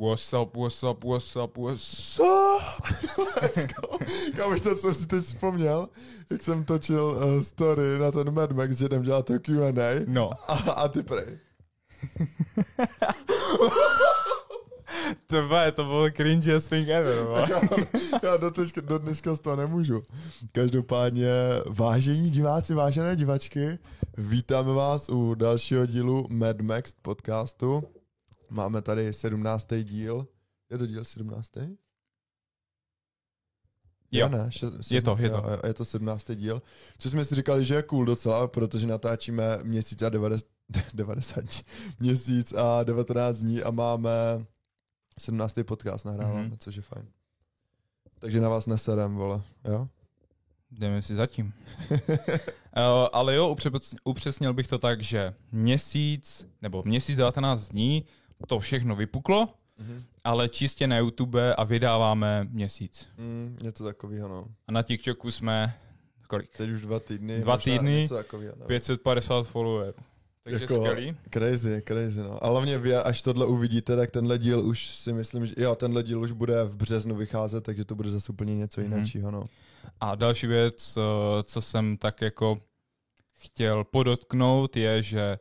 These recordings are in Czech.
What's up, what's up, what's up, what's up? Kámoš, to jsem si teď vzpomněl, jak jsem točil uh, story na ten Mad Max, že jdem dělat to Q&A. No. A, a ty prej. To, je, to bylo cringe thing ever. Já, já do, teďka, do dneška z toho nemůžu. Každopádně, vážení diváci, vážené divačky, vítáme vás u dalšího dílu Mad Max podcastu. Máme tady 17. díl. Je to díl 17. Jo, ne, še, se, je to, je to. jo, Je to 17. díl. Co jsme si říkali, že je cool docela, protože natáčíme měsíc a 90, 90 dní, měsíc a 19 dní a máme 17. podcast nahráváme, Mhm. mm-hmm. což je fajn. Takže na vás neserem, vole, jo? Jdeme si zatím. uh, ale jo, upřes, upřesnil bych to tak, že měsíc, nebo měsíc 19 dní, to všechno vypuklo, Mm-hmm. ale čistě na YouTube a vydáváme měsíc. Mm, něco takového, no. A na TikToku jsme kolik? Teď už dva týdny. Dva týdny, Něco takového, no. 550 followerů. Takže Jako- skvělý. Crazy, crazy, no. A hlavně vy, až tohle uvidíte, tak tenhle díl už si myslím, že jo, tenhle díl už bude v březnu vycházet, takže to bude zase úplně něco Mhm. jiného, no. A další věc, eh, co jsem tak jako chtěl podotknout, je, že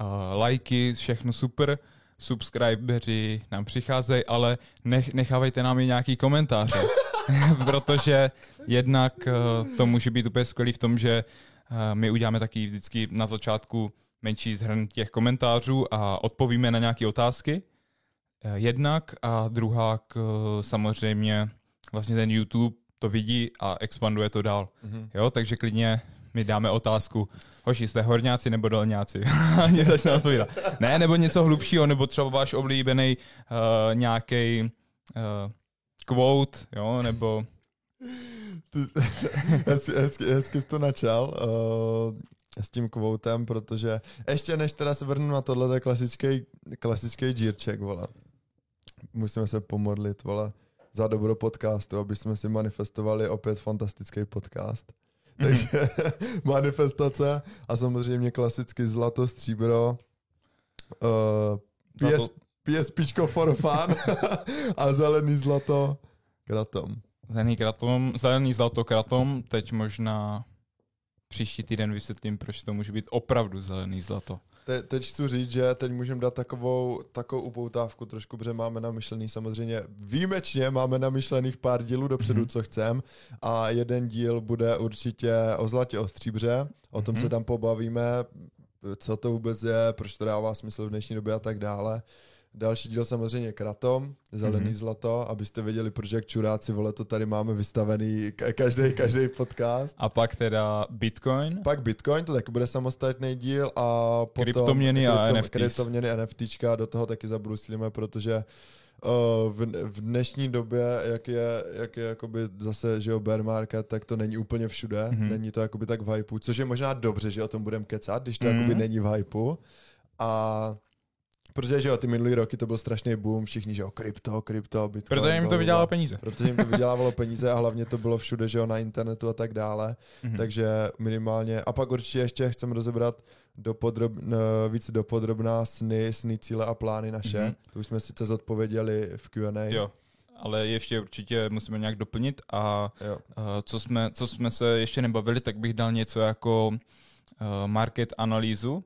uh, lajky, všechno super, subscriberi nám přicházejí, ale nech, nechávejte nám i nějaký komentáře, protože jednak uh, to může být úplně skvělý v tom, že uh, my uděláme taky vždycky na začátku menší zhrn těch komentářů a odpovíme na nějaké otázky. Eh, Jednak a druhá k, samozřejmě vlastně ten YouTube to vidí a expanduje to dál. Mhm. Jo, takže klidně mi dáme otázku, hoši, jste horňáci nebo dolňáci? Mě začne odpovídat. Ne, nebo něco hlubšího, nebo třeba váš oblíbený uh, nějaký uh, quote, jo, nebo hezky, hezky, hezky jsi to načal uh, s tím kvoutem, protože ještě než teda se vrhnu na tohle, to je klasický, klasický džírček, vole. Musíme se pomodlit, vole, za dobro podcastu, aby jsme si manifestovali opět fantastický podcast. Takže manifestace a samozřejmě klasicky zlato, stříbro, uh, PS, to- PSPčko for fun a zelený zlato kratom. zelený, kratom, zelený zlato kratom, teď možná příští týden vysvětlím, proč to může být opravdu zelený zlato. Te, teď chci říct, že teď můžeme dát takovou, takovou upoutávku trošku, protože máme namyšlený samozřejmě výjimečně, máme namyšlených pár dílů dopředu, Mhm. mm-hmm. co chcem a jeden díl bude určitě o zlatě, o stříbře, o tom Mhm. se tam pobavíme, co to vůbec je, proč to dává smysl v dnešní době a tak dále. Další díl samozřejmě kratom, zelený Mhm. mm-hmm. zlato, abyste věděli, proč jak čuráci, vole, to tady máme vystavený ka- každý, každý podcast. A pak teda Bitcoin, Pak Bitcoin, to taky bude samostatný díl a potom Kryptoměny a NFTs. Kryptoměny a NFTčka, do toho taky zabruslíme, protože uh, v, v dnešní době, jak je, jak je jakoby zase, že jo, bear market, tak to není úplně všude, Mhm. mm-hmm. není to jakoby tak v hypeu, což je možná dobře, že o tom budeme kecat, když to Mhm. mm-hmm. jakoby není v hypeu. A Protože, že jo, ty minulý roky to byl strašný boom, všichni, že jo, krypto, krypto, bitcoin. protože jim to vydělalo peníze. Protože jim to vydělávalo peníze a hlavně to bylo všude, že jo, na internetu a tak dále. Mhm. Takže minimálně, a pak určitě ještě chceme rozebrat do podrob, n- víc dopodrobná sny, sny, cíle a plány naše. Mhm. Mm-hmm. To už jsme sice zodpověděli v Q&A. Jo, ale ještě určitě musíme nějak doplnit a jo. co, jsme, co jsme se ještě nebavili, tak bych dal něco jako uh, market analýzu,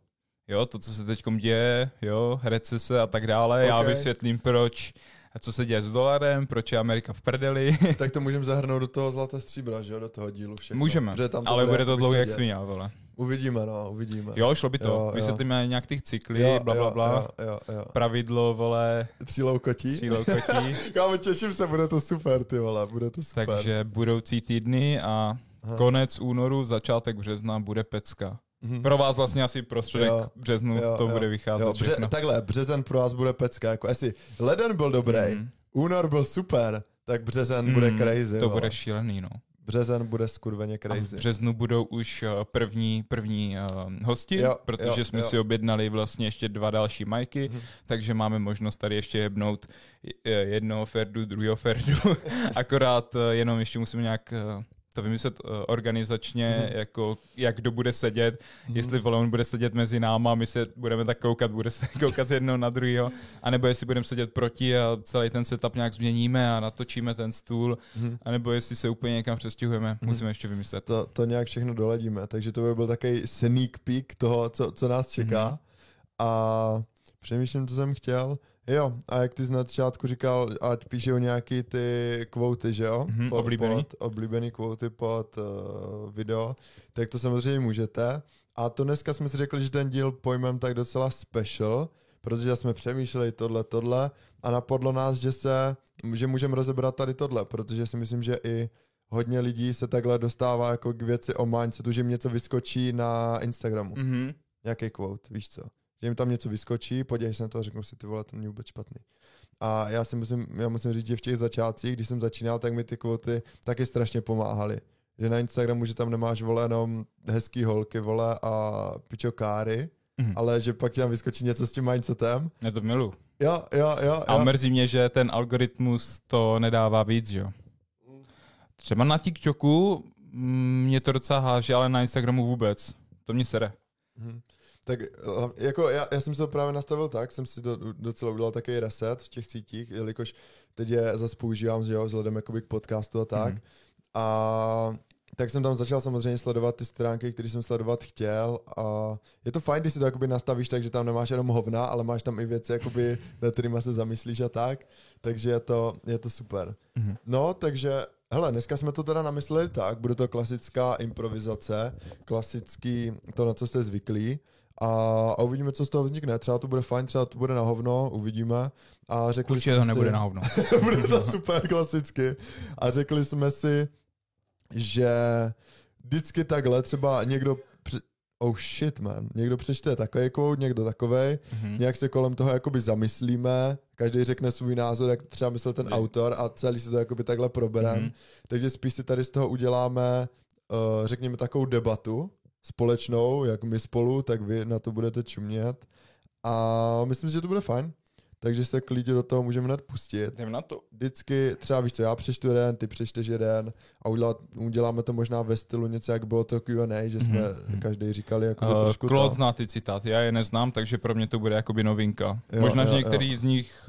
jo, to, co se teď děje, jo, recese a tak dále, já Ok. vysvětlím, proč, a co se děje s dolarem, proč je Amerika v prdeli, tak to můžeme zahrnout do toho zlata stříbra, že jo, do toho dílu všechno. můžeme, Protože tam ale bude to dlouho jak svině, vole. Uvidíme, no, uvidíme. Jo, šlo by to, Jo, jo. vysvětlíme nějak těch cyklí, bla, bla, bla, Jo, jo, jo. pravidlo, vole, Třílou kotí. třílou kotí, Kámo, těším se, bude to super, ty vole, bude to super. takže budoucí týdny a Aha. konec únoru, začátek března bude pecka. Mhm. Pro vás vlastně asi prostředek Jo, březnu jo, to jo, bude vycházet jo, všechno. takhle, březen pro vás bude pecka, jako jestli leden byl dobrý, Mhm. únor byl super, tak březen bude Mm, crazy. To vole. bude šílený, no. Březen bude skurveně A v crazy. březnu budou už eh, první, první uh, hosti, Jo, protože jo, jsme jo. si objednali vlastně ještě dva další majky, Mhm. takže máme možnost tady ještě jebnout eh, jednoho ferdu, druhého ferdu, akorát eh, jenom ještě musíme nějak eh, to vymyslet uh, organizačně, Mhm. jako jak kdo bude sedět, Mhm. jestli vole, on bude sedět mezi náma, my se budeme tak koukat, bude se koukat z jednoho na druhého, anebo jestli budeme sedět proti a celý ten setup nějak změníme a natočíme ten stůl, Mhm. anebo jestli se úplně někam přestěhujeme, Mhm. musíme ještě vymyslet. To, to nějak všechno doladíme, takže to by byl takový sneak peek toho, co, co nás čeká. Mhm. A přemýšlím, co jsem chtěl. Jo, a jak ty jsi na začátku říkal, ať píšou nějaký ty kvóty, že jo? Mhm, oblíbený. Pod, oblíbený kvóty pod uh, video, tak to samozřejmě můžete. A to dneska jsme si řekli, že ten díl pojmem tak docela special, protože jsme přemýšleli tohle, tohle a napadlo nás, že se, že můžeme rozebrat tady tohle, protože si myslím, že i hodně lidí se takhle dostává jako k věci o mindsetu, že jim něco vyskočí na Instagramu. Mhm. Nějaký quote, víš co. Že jim tam něco vyskočí, podívej se na to a řeknu si, ty vole, to není vůbec špatný. A já si musím, já musím říct, že v těch začátcích, když jsem začínal, tak mi ty kvoty taky strašně pomáhaly. Že na Instagramu, že tam nemáš, vole, jenom hezký holky, vole, a pičokáry, Mhm. ale že pak ti tam vyskočí něco s tím mindsetem. Já to milu. Jo, jo, jo, A jo. mrzí mě, že ten algoritmus to nedává víc, jo. Třeba na TikToku mm, mě to docela háže, ale na Instagramu vůbec. To mě sere. Mhm. Tak eh, jako já, já jsem si to právě nastavil tak, jsem si do, docela udělal takový reset v těch sítích, jelikož teď je zase používám, že jo, vzhledem jakoby k podcastu a tak. Mhm. A tak jsem tam začal samozřejmě sledovat ty stránky, které jsem sledovat chtěl a je to fajn, když si to jakoby nastavíš tak, že tam nemáš jenom hovna, ale máš tam i věci, jakoby, nad kterými se zamyslíš a tak, takže je to, je to super. Mhm. No, takže, hele, dneska jsme to teda namysleli tak, bude to klasická improvizace, klasický to, na co jste zvyklí a, a uvidíme, co z toho vznikne. Třeba to bude fajn, třeba to bude na hovno, uvidíme. A řekli Určitě jsme to si, nebude na hovno. bude to super klasicky. A řekli jsme si, že vždycky takhle třeba někdo při... Oh shit, man. Někdo přečte takový quote, někdo takovej. Mhm. Nějak se kolem toho jakoby zamyslíme, každý řekne svůj názor, jak třeba myslel ten Vy- autor a celý si to jakoby takhle proberem. Mhm. Takže spíš si tady z toho uděláme, uh, řekněme, takovou debatu společnou, jak my spolu, tak vy na to budete čumět. A myslím si, že to bude fajn. Takže se klidně do toho můžeme hned pustit. Jdem na to. Vždycky, třeba víš co, já přečtu jeden, ty přečteš jeden a udělat, uděláme to možná ve stylu něco, jak bylo to Q&A, že jsme Mhm. každý říkali jako Uh, trošku Claude zná ty citáty, já je neznám, takže pro mě to bude jakoby novinka. Jo, Možná, jo, že jo. některý z nich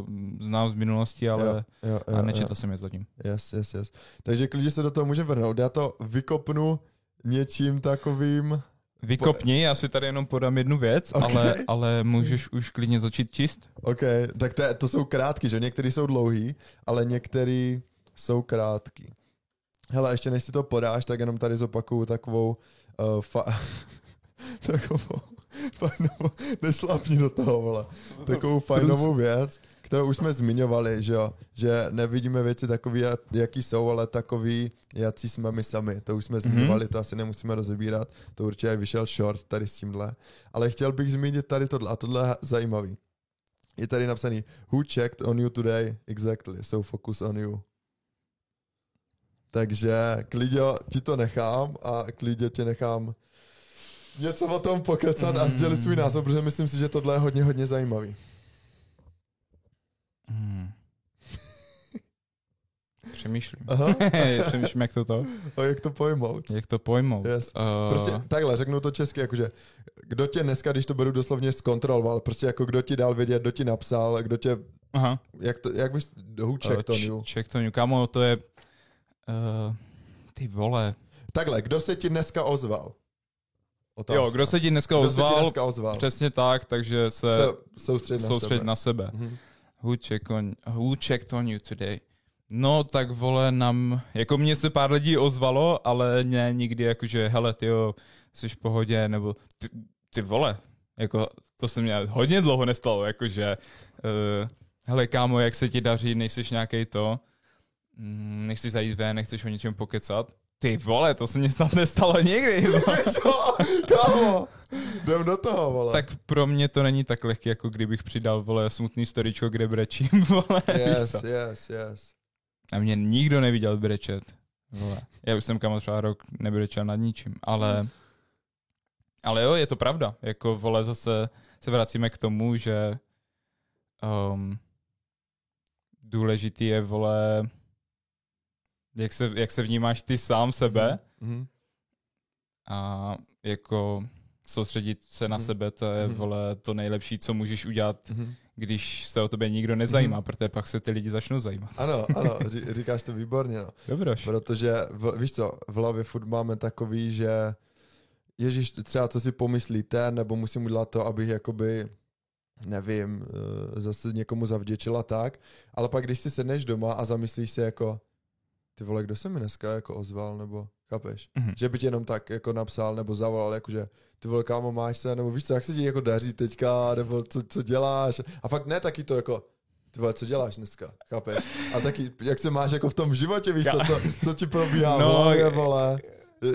uh, znám z minulosti, ale Jo, jo, a jo, nečetl jo. jsem je zatím. Yes, yes, yes. Takže klidně se do toho můžeme vrhnout. Já to vykopnu něčím takovým... Vykopni, já si tady jenom podám jednu věc, Ok. ale, ale můžeš už klidně začít číst? OK, tak to, to jsou krátky, že? Některý jsou dlouhý, ale některý jsou krátký. Hele, ještě než si to podáš, tak jenom tady zopakuju takovou uh, fa- takovou fajnovou, nešlápni do toho, vole, takovou fajnovou věc, kterou už jsme zmiňovali, že jo, že nevidíme věci takový, jak- jaký jsou, ale takový, jaký jsme my sami. To už jsme zmiňovali, to asi nemusíme rozebírat, to určitě vyšel short tady s tímhle. Ale chtěl bych zmínit tady tohle, a tohle je zajímavý. Je tady napsaný, who checked on you today? Exactly, so focus on you. Takže klidně ti to nechám a klidně tě nechám něco o tom pokecat a sdělit svůj názor, protože myslím si, že tohle je hodně, hodně zajímavý. Hmm. Přemýšlím. Aha, Přemýšlím, jak to to, a jak to pojmout? jak to pojmout. Yes. Uh, Prostě takhle, řeknu to česky, jakože kdo tě dneska, když to beru doslovně zkontroloval, prostě jako kdo ti dal vědět, kdo ti napsal, kdo tě, aha. jak to, jak bys, who checked Uh, on you? Check to you. Kámo, to je... Uh, ty vole. Takhle, kdo se ti dneska ozval? Otázka. Jo, kdo se ti dneska Kdo se ti ozval? dneska ozval? Přesně tak, takže se, se soustřed na soustředit sebe. na sebe. Mhm. Who, check on, who checked on you today? No, tak vole, nám, jako mně se pár lidí ozvalo, ale ne nikdy jakože, hele, ty jo, jsi v pohodě, nebo ty, ty vole, jako to se mě hodně dlouho nestalo, jakože, uh, hele, kámo, jak se ti daří, nejsiš nějaký to, mm, nechceš zajít ven, nechceš o něčem pokecat, ty vole, to se mě snad nestalo nikdy. Co? Kámo, jdem do toho, vole. tak pro mě to není tak lehké, jako kdybych přidal, vole, smutný storičko, kde brečím, vole, yes, yes, yes. A mě nikdo neviděl brečet. Vole. Já už jsem kamo třeba rok nebrečel nad ničím, ale ale jo, je to pravda. Jako vole, zase se vracíme k tomu, že um, důležitý je vole jak se, jak se vnímáš ty sám sebe Mhm. a jako soustředit se na Mhm. sebe, to je Mhm. vole to nejlepší, co můžeš udělat, Mhm. když se o tebe nikdo nezajímá, Mhm. protože pak se ty lidi začnou zajímat. Ano, ano, ří- říkáš to výborně, no. Dobroš. Protože, v, víš co, v hlavě furt máme takový, že Ježíš, třeba co si pomyslíte, nebo musím udělat to, abych jakoby, nevím, eh, zase někomu zavděčila tak, ale pak když si sedneš doma a zamyslíš se jako, ty vole, kdo se mi dneska jako ozval, nebo chápeš? Mhm. Že by ti jenom tak jako napsal nebo zavolal, jakože ty vole, kámo, máš se, nebo víš co, jak se ti jako daří teďka, nebo co, co děláš. A fakt ne taky to jako, ty vole, co děláš dneska, chápeš? A taky, jak se máš jako v tom životě, víš co, to, co ti probíhá, No, hlavě, vole,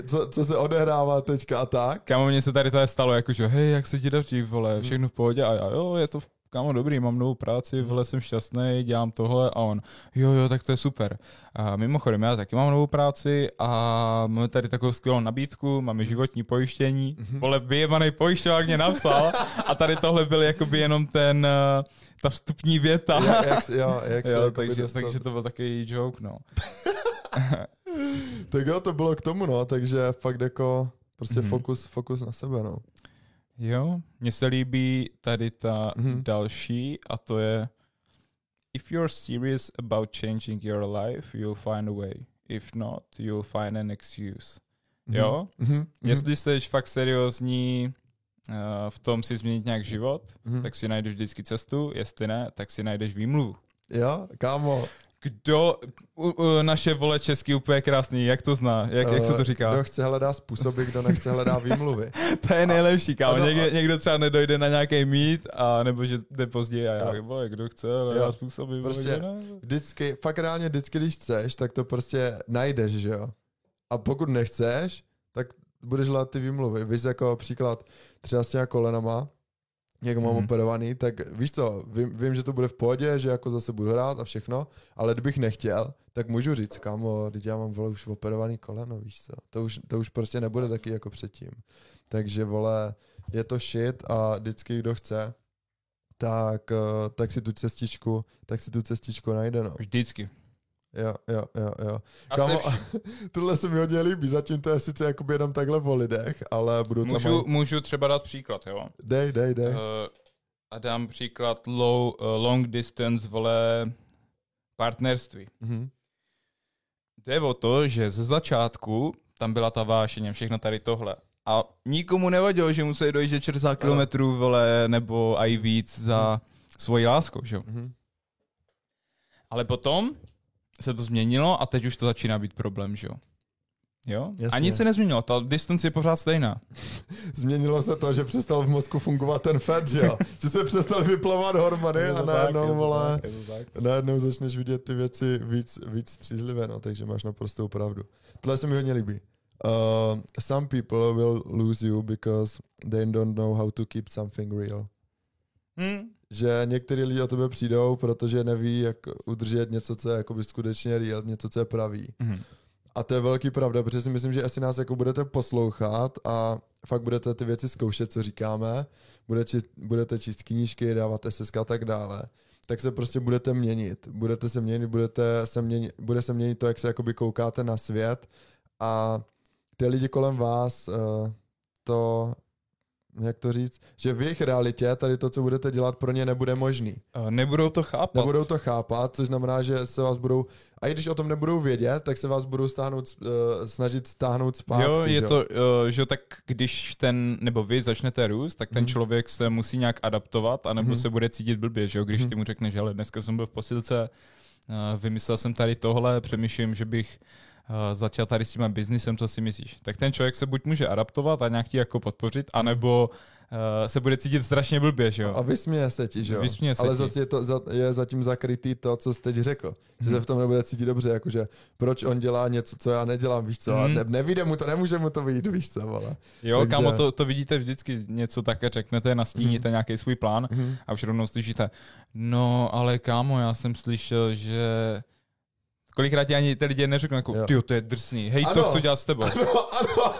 co, co se odehrává teďka a tak. Kámo, mně se tady to stalo, jakože hej, jak se ti daří, vole, všechno v pohodě a já, jo, je to v- kámo dobrý, mám novou práci, Mhm. vole, jsem šťastný, dělám tohle a on, jo, jo, tak to je super. A mimochodem, já taky mám novou práci a máme tady takovou skvělou nabídku, máme životní pojištění, Mhm. vole, vyjebaný pojišťovák mě napsal a tady tohle byl jakoby jenom ten, eh, ta vstupní věta. Jak, jak, jo, jak Jo, takže, dostat- takže to byl takový joke, no. Tak jo, to bylo k tomu, no, takže fakt jako, prostě Mhm. fokus, fokus na sebe, no. Jo, mně se líbí tady ta Mhm. další a to je If you're serious about changing your life, you'll find a way. If not, you'll find an excuse. Mhm. Jo? Mhm, mhm, Jestli jsi fakt seriózní uh, v tom si změnit nějak život, mhm. tak si najdeš vždycky cestu, jestli ne, tak si najdeš výmluvu. Jo, kámo, Kdo, u, u, naše vole český úplně krásný, jak to zná, jak, jak se to eh, říká? Kdo chce hledá způsoby, kdo nechce hledá výmluvy. To je nejlepší, kámo. ano, Někdo, a- někdo třeba nedojde na nějaký mít, a nebo že jde později a já, vole, kdo chce, ale já Jo. způsoby. Prostě- vole. Vždycky, fakt reálně vždycky, když chceš, tak to prostě najdeš, že jo. A pokud nechceš, tak budeš hledat ty výmluvy. Víš, jako příklad třeba s těma kolenama, jak mám Mhm. operovaný, tak víš co, vím, vím, že to bude v pohodě, že jako zase budu hrát a všechno, ale kdybych nechtěl, tak můžu říct, kámo, teď já mám vole už operovaný koleno, víš co, to už, to už prostě nebude taky jako předtím. Takže vole, je to shit a vždycky kdo chce, tak, eh, tak si tu cestičku, tak si tu cestičku najde, no. Vždycky. Jo, jo, jo, jo. Kámo, tohle se mi hodně líbí, zatím to je sice jakoby jenom takhle o lidech, ale budu tam... můžu, Můžu... můžu třeba dát příklad, jo? Dej, dej, dej. Uh, a dám příklad low, uh, long distance, vole, partnerství. Mhm. Jde o to, že ze začátku tam byla ta vášeň a všechno tady tohle. A nikomu nevadilo, že musí dojít 60 km, vole, nebo i víc za svoji láskou, že jo? Mhm. Ale potom se to změnilo a teď už to začíná být problém, že jo? Jo? Jasně. A nic se nezměnilo, ta distance je pořád stejná. Změnilo se to, že přestal v mozku fungovat ten fat, že jo? že se přestal vyplavat hormony a najednou, vole, najednou začneš vidět ty věci víc, víc střízlivé, no, takže máš naprostou pravdu. Tohle se mi hodně líbí. Uh, some people will lose you because they don't know how to keep something real. Hmm. Že některý lidi o tebe přijdou, protože neví, jak udržet něco, co je jakoby skutečně real, něco, co je pravý. Mhm. A to je velký pravda, protože si myslím, že asi nás jako budete poslouchat a fakt budete ty věci zkoušet, co říkáme, budete číst, budete číst knížky, dávat SSK a tak dále, tak se prostě budete měnit. Budete se měnit, budete se měnit, bude se měnit to, jak se jakoby koukáte na svět a ty lidi kolem vás uh, to jak to říct, že v jejich realitě tady to, co budete dělat, pro ně nebude možný. Nebudou to chápat. Nebudou to chápat, což znamená, že se vás budou, a i když o tom nebudou vědět, tak se vás budou stáhnout, uh, snažit stáhnout zpátky. jo, je že? to, uh, že tak když ten, nebo vy začnete růst, tak ten Mhm. člověk se musí nějak adaptovat, anebo Mhm. se bude cítit blbě, že jo, když Mhm. ty mu řekneš, hele, dneska jsem byl v posilce, uh, vymyslel jsem tady tohle, přemýšlím, že bych začal tady s tím biznisem, co si myslíš? Tak ten člověk se buď může adaptovat a nějak ti jako podpořit, anebo uh, se bude cítit strašně blbě, že jo. A vysměje se ti, že jo? Vysměje se Ale ti. zase je, to, je zatím zakrytý to, co jsi teď řekl. Že se v tom nebude cítit dobře, jakože proč on dělá něco, co já nedělám, víš co? A Mhm. ne, nevíde mu to, nemůže mu to vyjít, víš co, vole. Jo, Takže- kámo, to, to vidíte vždycky, něco také řeknete, nastíníte Mhm. nějaký svůj plán Mhm. a už rovnou slyšíte, no ale kámo, já jsem slyšel, že kolikrát ti ani ty lidi neřeknou, jako, Jo. ty to je drsný, hej, Ano. to chci dělat s tebou. Ano, ano,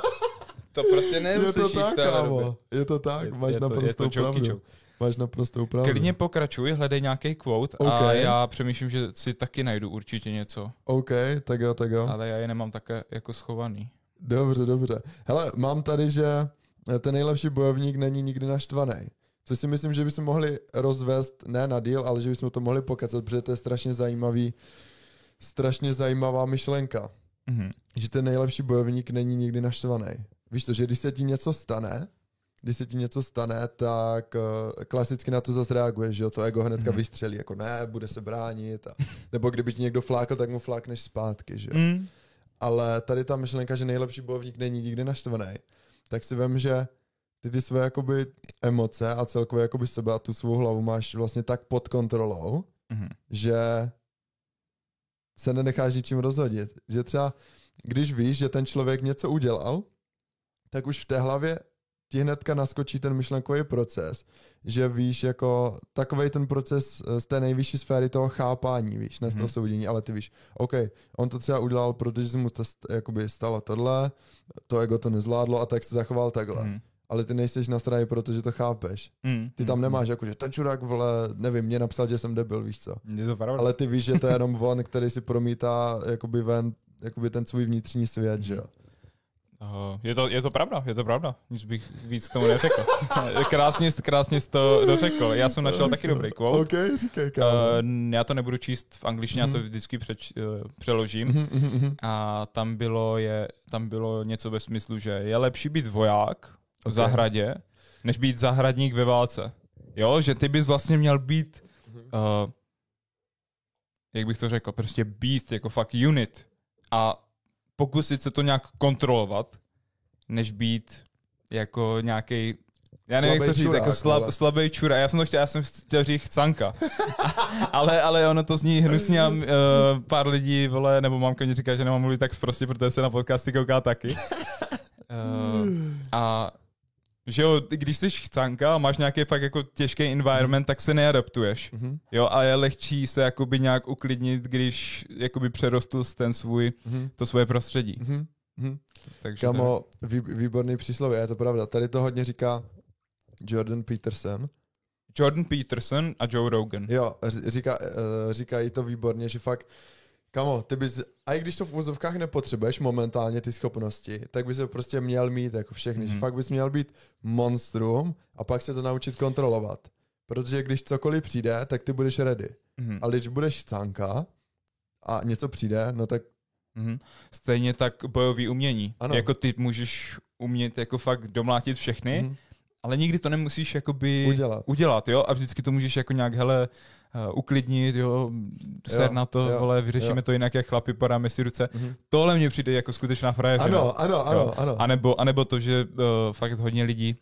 To prostě je neuslyšíš to v tak, kámo, je to tak, Je- máš je to- je to naprostou joke, pravdu. máš naprosto pravdu. Klidně pokračuj, hledej nějaký quote a OK. já přemýšlím, že si taky najdu určitě něco, OK, tak jo, tak jo. ale já je nemám také jako schovaný. Dobře, dobře. Hele, mám tady, že ten nejlepší bojovník není nikdy naštvaný. Což si myslím, že bychom mohli rozvést, ne na díl, ale že bychom to mohli pokecat, protože to je strašně zajímavý, strašně zajímavá myšlenka. Mhm. Že ten nejlepší bojovník není nikdy naštvaný. Víš to, že když se ti něco stane, když se ti něco stane, tak uh, klasicky na to zase reaguješ, že jo, to ego hnedka Mhm. vystřelí, jako ne, bude se bránit. A, nebo kdyby ti někdo flákl, tak mu flákneš zpátky, že jo. Mm. Ale tady ta myšlenka, že nejlepší bojovník není nikdy naštvaný, tak si vem, že ty ty své jakoby emoce a celkově jakoby sebe a tu svou hlavu máš vlastně tak pod kontrolou, Mhm. že se nenecháš ničím rozhodit. Že třeba, když víš, že ten člověk něco udělal, tak už v té hlavě ti hnedka naskočí ten myšlenkový proces, že víš jako takovej ten proces eh, z té nejvyšší sféry toho chápání, víš, ne z toho Mhm. soudění, ale ty víš, OK, on to třeba udělal, protože mu to jakoby stalo tohle, to ego to nezvládlo a tak se zachoval takhle. Mhm. Ale ty nejseš na straně, protože to chápeš. Mm. Ty tam Mm. nemáš jako, že ten čurák, vole, nevím, mě napsal, že jsem debil, víš co. Je to pravda. Ale ty víš, že to je jenom on, který si promítá jakoby ven, jakoby ten svůj vnitřní svět, že jo. Uh, je, to, je to pravda, je to pravda. Nic bych víc tomu neřekl. krásně, krásně jsi to dořekl. Já jsem našel taky dobrý quote. OK, říkej, kámo. Uh, já to nebudu číst v angličtině, já to Mhm. vždycky přeč, uh, přeložím. Mhm, mhm, mhm. A tam bylo, je, tam bylo něco ve smyslu, že je lepší být voják v Ok. zahradě, než být zahradník ve válce. Jo, že ty bys vlastně měl být, uh, jak bych to řekl, prostě beast, jako fakt unit. A pokusit se to nějak kontrolovat, než být jako nějaký já nevím, jak Slabej to říct, čurák, jako slab, slabý čura. Já jsem to chtěl, já jsem chtěl říct chcanka. ale, ale ono to zní hnusně a uh, pár lidí, vole, nebo mamka mi říká, že nemám mluvit tak prostě, protože se na podcasty kouká taky. Uh, a že jo, když jsi chcanka a máš nějaký fakt jako těžký environment, tak se neadaptuješ. Mhm, Jo, a je lehčí se jakoby nějak uklidnit, když jakoby přerostl ten svůj, mhm, to svoje prostředí. mhm, mhm. Takže Kamo, vý, výborný přísloví, je to pravda. Tady to hodně říká Jordan Peterson. Jordan Peterson a Joe Rogan. Jo, říká, uh, říkají to výborně, že fakt, kamo, ty bys, a i když to v úzovkách nepotřebuješ momentálně ty schopnosti, tak bys se prostě měl mít jako všechny, mm-hmm. že Mhm. fakt bys měl být monstrum a pak se to naučit kontrolovat. Protože když cokoliv přijde, tak ty budeš ready. Mhm. Ale když budeš chcánka a něco přijde, no tak Mhm. Stejně tak bojový umění. Ano. Jako ty můžeš umět jako fakt domlátit všechny, mhm, ale nikdy to nemusíš jakoby udělat. udělat, jo? A vždycky to můžeš jako nějak, hele, uklidnit, jo, ser na to, jo, vole, vyřešíme jo. to jinak jak chlapi, podáme si ruce. Mhm. Tohle mně přijde jako skutečná frajeřina. Ano, ano, ano, Jo. ano. A nebo, a nebo to, že uh, fakt hodně lidí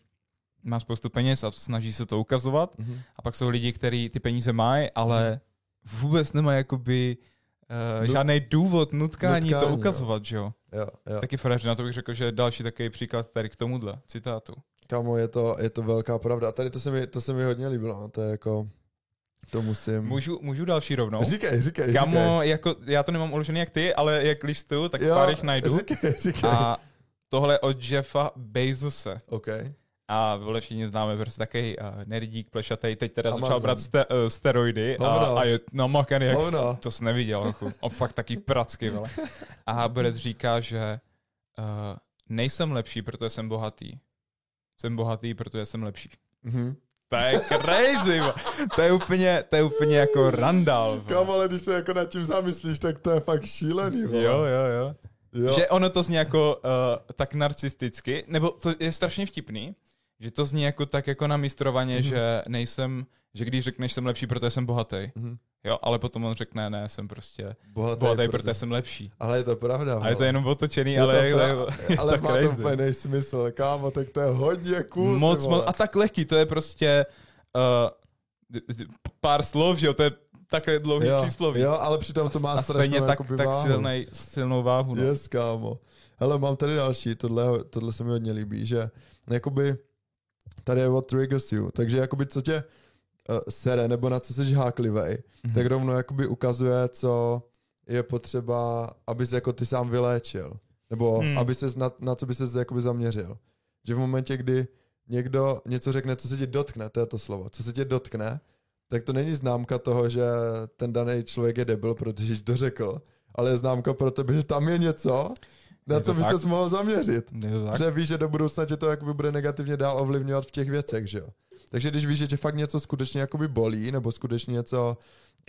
má spoustu peněz a snaží se to ukazovat. Mhm. A pak jsou lidi, kteří ty peníze mají, ale vůbec nemají jakoby uh, Nu- žádný důvod, nutkání, nutkání, to jo. ukazovat, že jo. Jo, jo. Taky frajeřina, to bych řekl, že je další takový příklad tady k tomuhle citátu. Kamo, je to, je to velká pravda. A tady to se mi, to se mi hodně líbilo, no, to je jako, to musím... Můžu, můžu další rovnou? Říkej, říkej, říkej. Kamo, jako, já to nemám uložený jak ty, ale jak listuju, tak pár jich najdu. Říkej, říkej. A tohle je od Jeffa Bezose. OK. A vole všichni známe prostě takový uh, nerdík plešatej, teď teda Amazon. začal brát ste, uh, steroidy a, Hovno. a je namakaný, jak Hovno. to jsi neviděl. Jako, on fakt taky pracky, vole. A Brett říká, že uh, nejsem lepší, protože jsem bohatý. Jsem bohatý, protože jsem lepší. Mhm. To je crazy, to je úplně, to je úplně jako randál. Kam, ale když se jako nad tím zamyslíš, tak to je fakt šílený, vole. Jo, jo, jo. jo. Že ono to zní jako uh, tak narcisticky, nebo to je strašně vtipný, že to zní jako tak jako namistrovaně, Mhm. mm-hmm. že nejsem, že když řekneš jsem lepší, protože jsem bohatý. Mhm. Jo, ale potom on řekne, ne, jsem prostě Bohatý, bohatý, protože- protože jsem lepší. Ale je to pravda, A je to jenom otočený, Je ale, to je, pra- ale to má to crazy. úplně nejsmysl, kámo, tak to je hodně cool, moc, moc, a tak lehký, to je prostě uh, pár slov, že jo, to je takhle dlouhý jo, přísloví. jo, ale přitom to má a strašnou tak, tak váhu. silnej, silnou váhu. No. Yes, kámo. Hele, mám tady další, tohle, tohle se mi hodně líbí, že jakoby tady je what triggers you, takže jakoby co tě uh, sere, nebo na co jsi háklivej, Mhm. tak rovnou jakoby ukazuje, co je potřeba, aby se jako ty sám vyléčil. Nebo Hmm. aby ses na, na co by se jakoby zaměřil. Že v momentě, kdy někdo něco řekne, co se tě dotkne, to je to slovo, co se tě dotkne, tak to není známka toho, že ten daný člověk je debil, protože jsi to řekl, ale je známka pro tebe, že tam je něco, na co by tak? se mohl zaměřit. Protože víš, že do budoucna tě to jakoby bude negativně dál ovlivňovat v těch věcech, že jo. Takže když víš, že tě fakt něco skutečně jakoby bolí, nebo skutečně něco,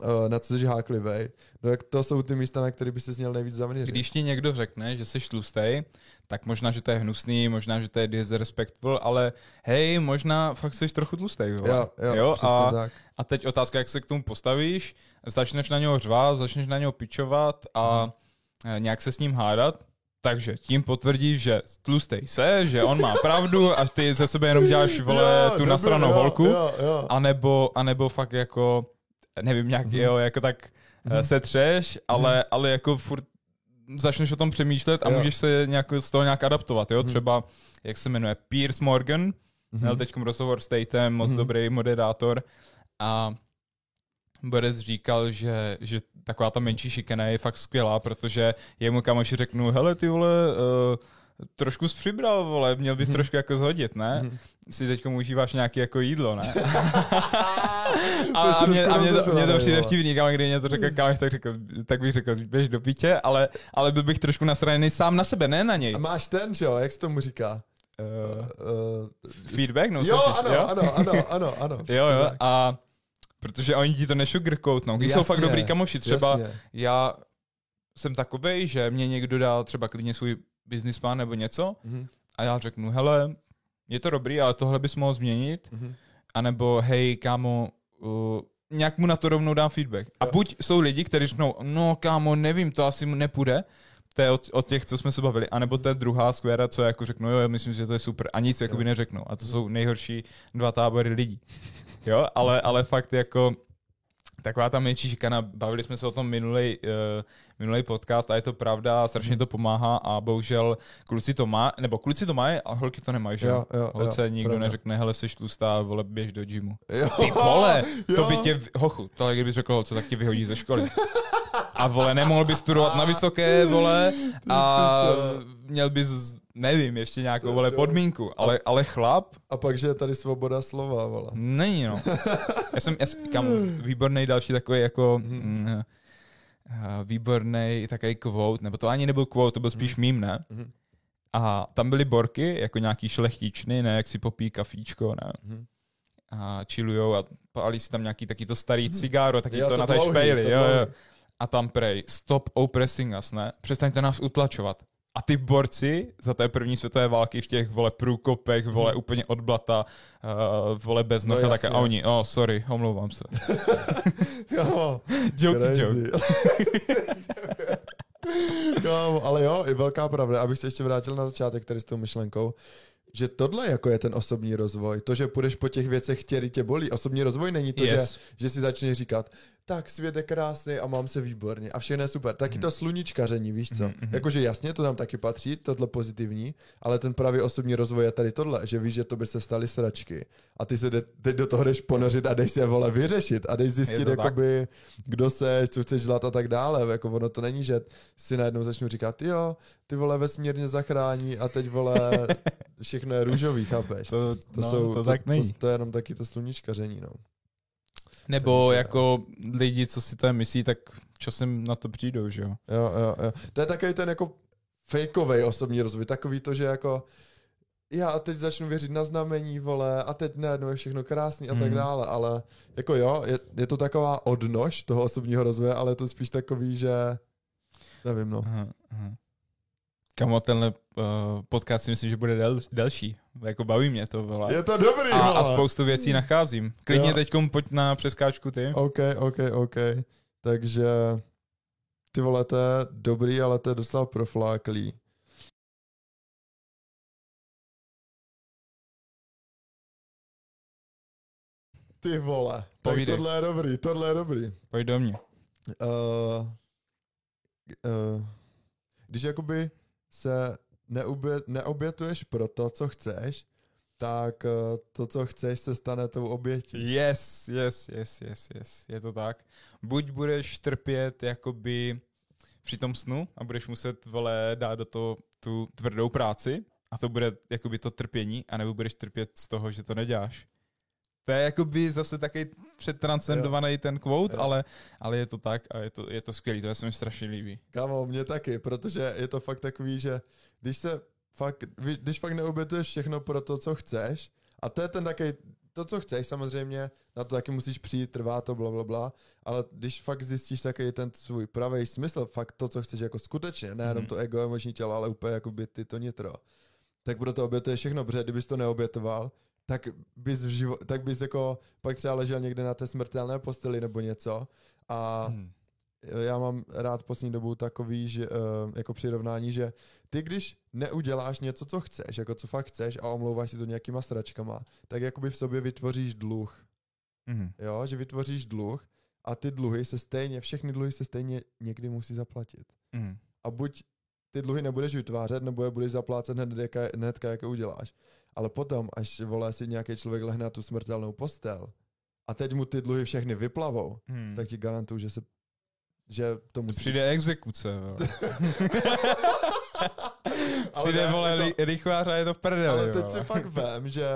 uh, na co jsi háklivej, no tak to jsou ty místa, na které by se měl nejvíc zaměřit. Když ti někdo řekne, že jsi tlustej, tak možná, že to je hnusný, možná, že to je disrespectful, ale hej, možná fakt jsi trochu tlustej. Jo, jo, jo a, tak. a teď otázka, jak se k tomu postavíš, začneš na něho řvát, začneš na něho pičovat a eh, nějak se s ním hádat, takže tím potvrdíš, že tlustej se, že on má pravdu a ty ze sebe jenom děláš vole Jo, tu dobrý, nasranou jo, holku, Jo, jo. anebo, anebo fakt jako, nevím, nějak, Mhm. jo, jako tak mm se třeš, ale, ale jako furt začneš o tom přemýšlet a Jo. můžeš se nějak, z toho nějak adaptovat, jo, Mhm. třeba, jak se jmenuje, Piers Morgan, měl teď rozhovor s Tatem, moc Mhm. dobrý moderátor a Boris říkal, že, že taková ta menší šikana je fakt skvělá, protože jemu kamoši řeknu, hele ty vole, uh, trošku jsi přibral, vole, měl bys trošku jako zhodit, ne? Mhm. Si teď užíváš nějaký jako jídlo, ne? a, a mě, a mě, to, mě to přijde vtipný, kam, kdy mě to řekl kámoš, tak, řekl, tak bych řekl, běž do piče, ale, ale byl bych trošku nasraněný sám na sebe, ne na něj. A máš ten, že jo, jak se tomu říká? Uh, Uh, feedback? No, jo, ano, jo? ano, ano, ano, ano. Jo, jo, a protože oni ti to nešugarcoatnou. Když jsou fakt dobrý kamoši, třeba jasně. já jsem takovej, že mě někdo dal třeba klidně svůj business plan nebo něco Mhm, a já řeknu, hele, je to dobrý, ale tohle bys mohl změnit, mhm. anebo hej, kámo, uh, nějak mu na to rovnou dám feedback. A buď jsou lidi, kteří řeknou, no kámo, nevím, to asi mu nepůjde, to je od, od těch, co jsme se bavili, anebo to je druhá skvěra, co jako řeknu, jo, já myslím, že to je super a nic jakoby neřeknou. A to jsou nejhorší dva tábory lidí. Jo, ale, ale fakt jako taková ta menší šikana, bavili jsme se o tom minulej, uh, minulej podcast a je to pravda, strašně to pomáhá a bohužel kluci to má, nebo kluci to mají a holky to nemají, že Jo, jo, Holce jo, nikdo pravda. neřekne, hele, jsi tlustá, vole, běž do gymu. Jo. Ty vole, to Jo. by tě, hochu, tohle kdybys řekl holce, tak tě vyhodí ze školy. A vole, nemohl bys studovat na vysoké, vole, a měl bys, nevím, ještě nějakou, vole, podmínku, ale, ale chlap, A pak, že je tady svoboda slova, vole. Není, no. Já jsem, já jsem kam, výborný další takový jako mm, uh, výborný takový quote, nebo to ani nebyl quote, to byl spíš mím, ne? Mhm. A tam byly borky, jako nějaký šlechtičny, ne, jak si popí kafíčko, ne? Mhm. A chillujou a pálí si tam nějaký taky to starý cigáro, taky Jo, to, to na té špejli, to jo, jo. A tam prej, stop oppressing us, ne? Přestaňte nás utlačovat. A ty borci za té první světové války v těch, vole, průkopech, vole, úplně od blata, uh, vole, bez No noha, tak a oni, oh, sorry, omlouvám se. Jo, Joke, joke. Kámo, ale jo, je velká pravda, abych se ještě vrátil na začátek tady s tou myšlenkou, že tohle jako je ten osobní rozvoj. To, že půjdeš po těch věcech, které tě bolí. Osobní rozvoj není to, Yes. že, že si začneš říkat, tak svět je krásný a mám se výborně a všechno je super. Taky to sluníčkaření, víš co? Mhm, mhm. Jakože jasně, to nám taky patří, tohle pozitivní, ale ten pravý osobní rozvoj je tady tohle, že víš, že to by se staly sračky a ty se de, teď do toho jdeš ponořit a jdeš se vole vyřešit a jdeš zjistit, to tak. jakoby, kdo se, co chceš dělat a tak dále. Jako ono to není, že si najednou začnu říkat, jo, ty vole vesmírně zachrání a teď vole všechno je růžový, chápeš? To, To, no, jsou, to, to, tak není. To, to, je jenom taky to sluníčkaření, no. Nebo Takže- jako lidi, co si to myslí, tak časem na to přijdou, že jo? Jo, jo, jo. To je takový ten jako fejkovej osobní rozvoj, takový to, že jako já teď začnu věřit na znamení, vole, a teď najednou je všechno krásný a tak Mhm. dále, ale jako jo, je, je to taková odnož toho osobního rozvoje, ale je to spíš takový, že nevím, no. Aha, aha. Kamo, tenhle uh, podcast si myslím, že bude del, delší. Jako baví mě to, vole. Je to dobrý, A, a spoustu věcí nacházím. Klidně Jo. teď pojď na přeskáčku ty. OK, OK, OK. Takže ty vole, to je dobrý, ale to je docela profláklý. Ty vole, tak tohle je dobrý, tohle je dobrý. Pojď do mě. Uh, uh, když jakoby se neobětuješ pro to, co chceš, tak uh, to, co chceš, se stane tou obětí. Yes, yes, yes, yes, yes. Je to tak. Buď budeš trpět jakoby při tom snu a budeš muset, vole, dát do toho tu tvrdou práci, a to bude jakoby to trpění, anebo budeš trpět z toho, že to neděláš. To je jakoby zase taky předtranscendovaný ten quote, Jo. ale, ale je to tak a je to, je to skvělý, to se mi strašně líbí. Kámo, mě taky, protože je to fakt takový, že když se fakt, když fakt neobětuješ všechno pro to, co chceš, a to je ten taky, to, co chceš, samozřejmě, na to taky musíš přijít, trvá to, bla, bla, bla, ale když fakt zjistíš takový ten svůj pravý smysl, fakt to, co chceš jako skutečně, nejenom Mhm. to ego, emoční tělo, ale úplně jako by ty to nitro, tak pro to obětuješ všechno, protože kdybys to neobětoval, tak bys, v živo, tak bys jako pak třeba ležel někde na té smrtelné posteli nebo něco a Hmm. já mám rád poslední dobou takový, že, uh, jako přirovnání, že ty když neuděláš něco, co chceš, jako co fakt chceš a omlouváš si to nějakýma sračkama, tak jakoby v sobě vytvoříš dluh, Mhm. jo, že vytvoříš dluh a ty dluhy se stejně, všechny dluhy se stejně někdy musí zaplatit. Mhm. A buď ty dluhy nebudeš vytvářet, nebo je budeš zaplácet hned, hnedka, jak je uděláš. Ale potom, až vole si nějaký člověk lehne na tu smrtelnou postel a teď mu ty dluhy všechny vyplavou, Hmm. tak ti garantuju, že se že to musí... Přijde exekuce, Přijde, ne, vole, jako- lichvář a je to v prdeli, Ale teď vole. si fakt vem, že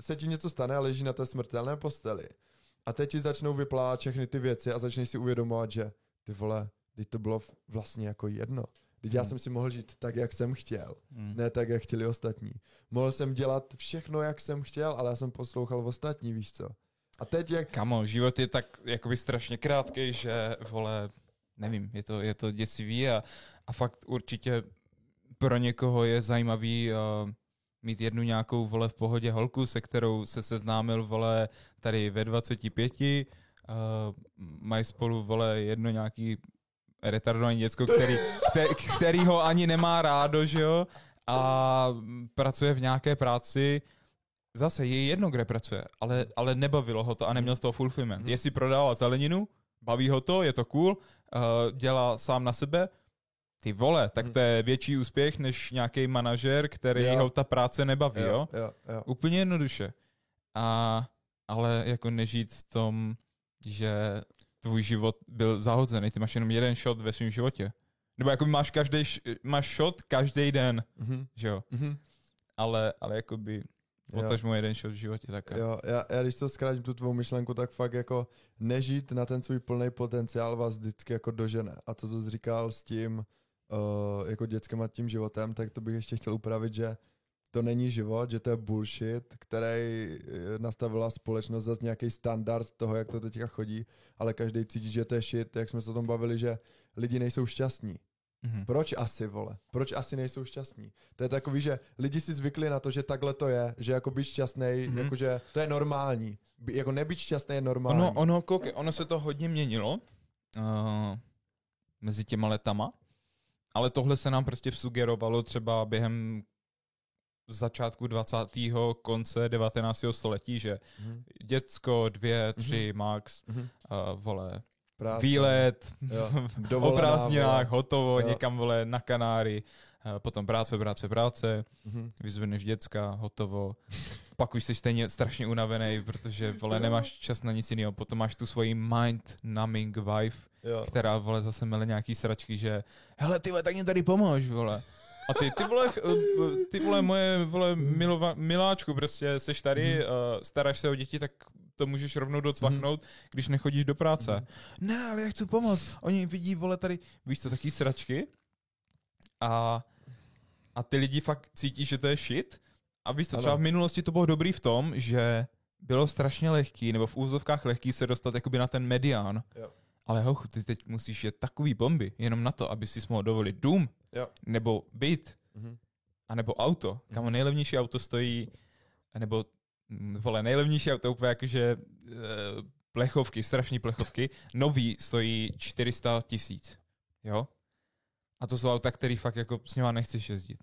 se ti něco stane a leží na té smrtelné posteli. A teď ti začnou vyplávat všechny ty věci a začneš si uvědomovat, že ty vole, teď to bylo vlastně jako jedno. Teď já Hmm. jsem si mohl žít tak, jak jsem chtěl, Hmm. ne tak, jak chtěli ostatní. Mohl jsem dělat všechno, jak jsem chtěl, ale já jsem poslouchal ostatní, víš co. A teď jak... Kamo, život je tak jakoby strašně krátký, že vole, nevím, je to, je to děsivý a, a fakt určitě pro někoho je zajímavý uh, mít jednu nějakou vole v pohodě holku, se kterou se seznámil vole tady ve 25, uh, mají spolu vole jedno nějaký retardovaný děcko, který, kte, který ho ani nemá rádo, že jo, a pracuje v nějaké práci, zase je jedno, kde pracuje, ale, ale nebavilo ho to a neměl z toho fulfillment. Mhm. Jestli prodává zeleninu, baví ho to, je to cool, uh, dělá sám na sebe, ty vole, tak Mhm. to je větší úspěch než nějaký manažer, který Jo. ho ta práce nebaví, jo? jo, jo. Úplně jednoduše. A, ale jako nežít v tom, že tvůj život byl zahozený, ty máš jenom jeden shot ve svém životě. Nebo jako máš každý, máš shot každý den, Mhm, že jo? mhm. Ale, ale jakoby Jo. otažmo jeden shot v životě tak. Jo, já, já když to zkrátím tu tvou myšlenku, tak fakt jako nežít na ten svůj plný potenciál vás vždycky jako dožene. A to, co jsi říkal s tím uh, jako dětskem a tím životem, tak to bych ještě chtěl upravit, že to není život, že to je bullshit, který eh, nastavila společnost za nějaký standard toho, jak to teďka chodí, ale každý cítí, že to je shit, jak jsme se o tom bavili, že lidi nejsou šťastní. Mhm. Proč asi, vole? Proč asi nejsou šťastní? To je takový, že lidi si zvykli na to, že takhle to je, že jako být šťastný, Mhm. mm-hmm. jakože to je normální. Jako nebýt šťastný je normální. Ono, ono, koukej, ono se to hodně měnilo uh, mezi těma letama, ale tohle se nám prostě vsugerovalo třeba během začátku 20. konce 19. století, že Mhm. děcko, dvě, tři, max, Mhm. uh, vole, Práce. výlet, Jo. o prázdninách, hotovo, Jo. někam, vole, na Kanáry, uh, potom práce, práce, práce, Mhm. vyzvedneš děcka, hotovo. Pak už jsi stejně strašně unavený, protože vole, nemáš čas na nic jiného. Potom máš tu svoji mind numbing wife, Jo. která vole zase mele nějaký sračky, že hele ty vole, tak mě tady pomož, vole. A ty, ty vole, eh, ty vole moje vole milova, miláčku, prostě seš tady, Mhm. uh, staráš se o děti, tak to můžeš rovnou docvaknout, když nechodíš do práce. Mhm. Ne, ale já chci pomoct. Oni vidí, vole, tady, víš co, taky sračky. A, a ty lidi fakt cítí, že to je shit. A víš co, Ano. třeba v minulosti to bylo dobrý v tom, že bylo strašně lehký, nebo v úzovkách lehký se dostat jakoby na ten medián. Jo. Ale hochu, ty teď musíš jet takový bomby, jenom na to, aby si mohl dovolit dům, Jo. nebo byt, Mhm. a nebo auto. Kam nejlevnější auto stojí, nebo mm, vole, nejlevnější auto úplně jakože e, plechovky, strašní plechovky, nový stojí 400 tisíc, jo? A to jsou auta, který fakt jako s nima nechceš jezdit.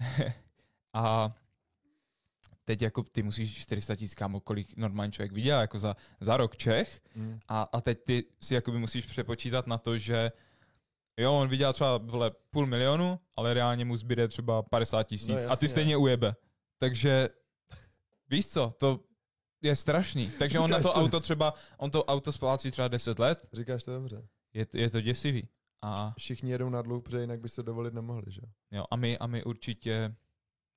a teď jako ty musíš 400 tisíc, kámo, kolik normální člověk vydělá jako za, za rok Čech Mhm. a, a teď ty si jakoby musíš přepočítat na to, že jo, on vydělá třeba vole, půl milionu, ale reálně mu zbyde třeba 50 tisíc No, a ty stejně ujebe. Takže víš co, to je strašný. Takže on na to to. auto třeba, on to auto splácí třeba 10 let, Říkáš to dobře. je, to- je to děsivý. A, Všichni jedou na dluh, protože jinak by se dovolit nemohli, že? jo, a, my, a my určitě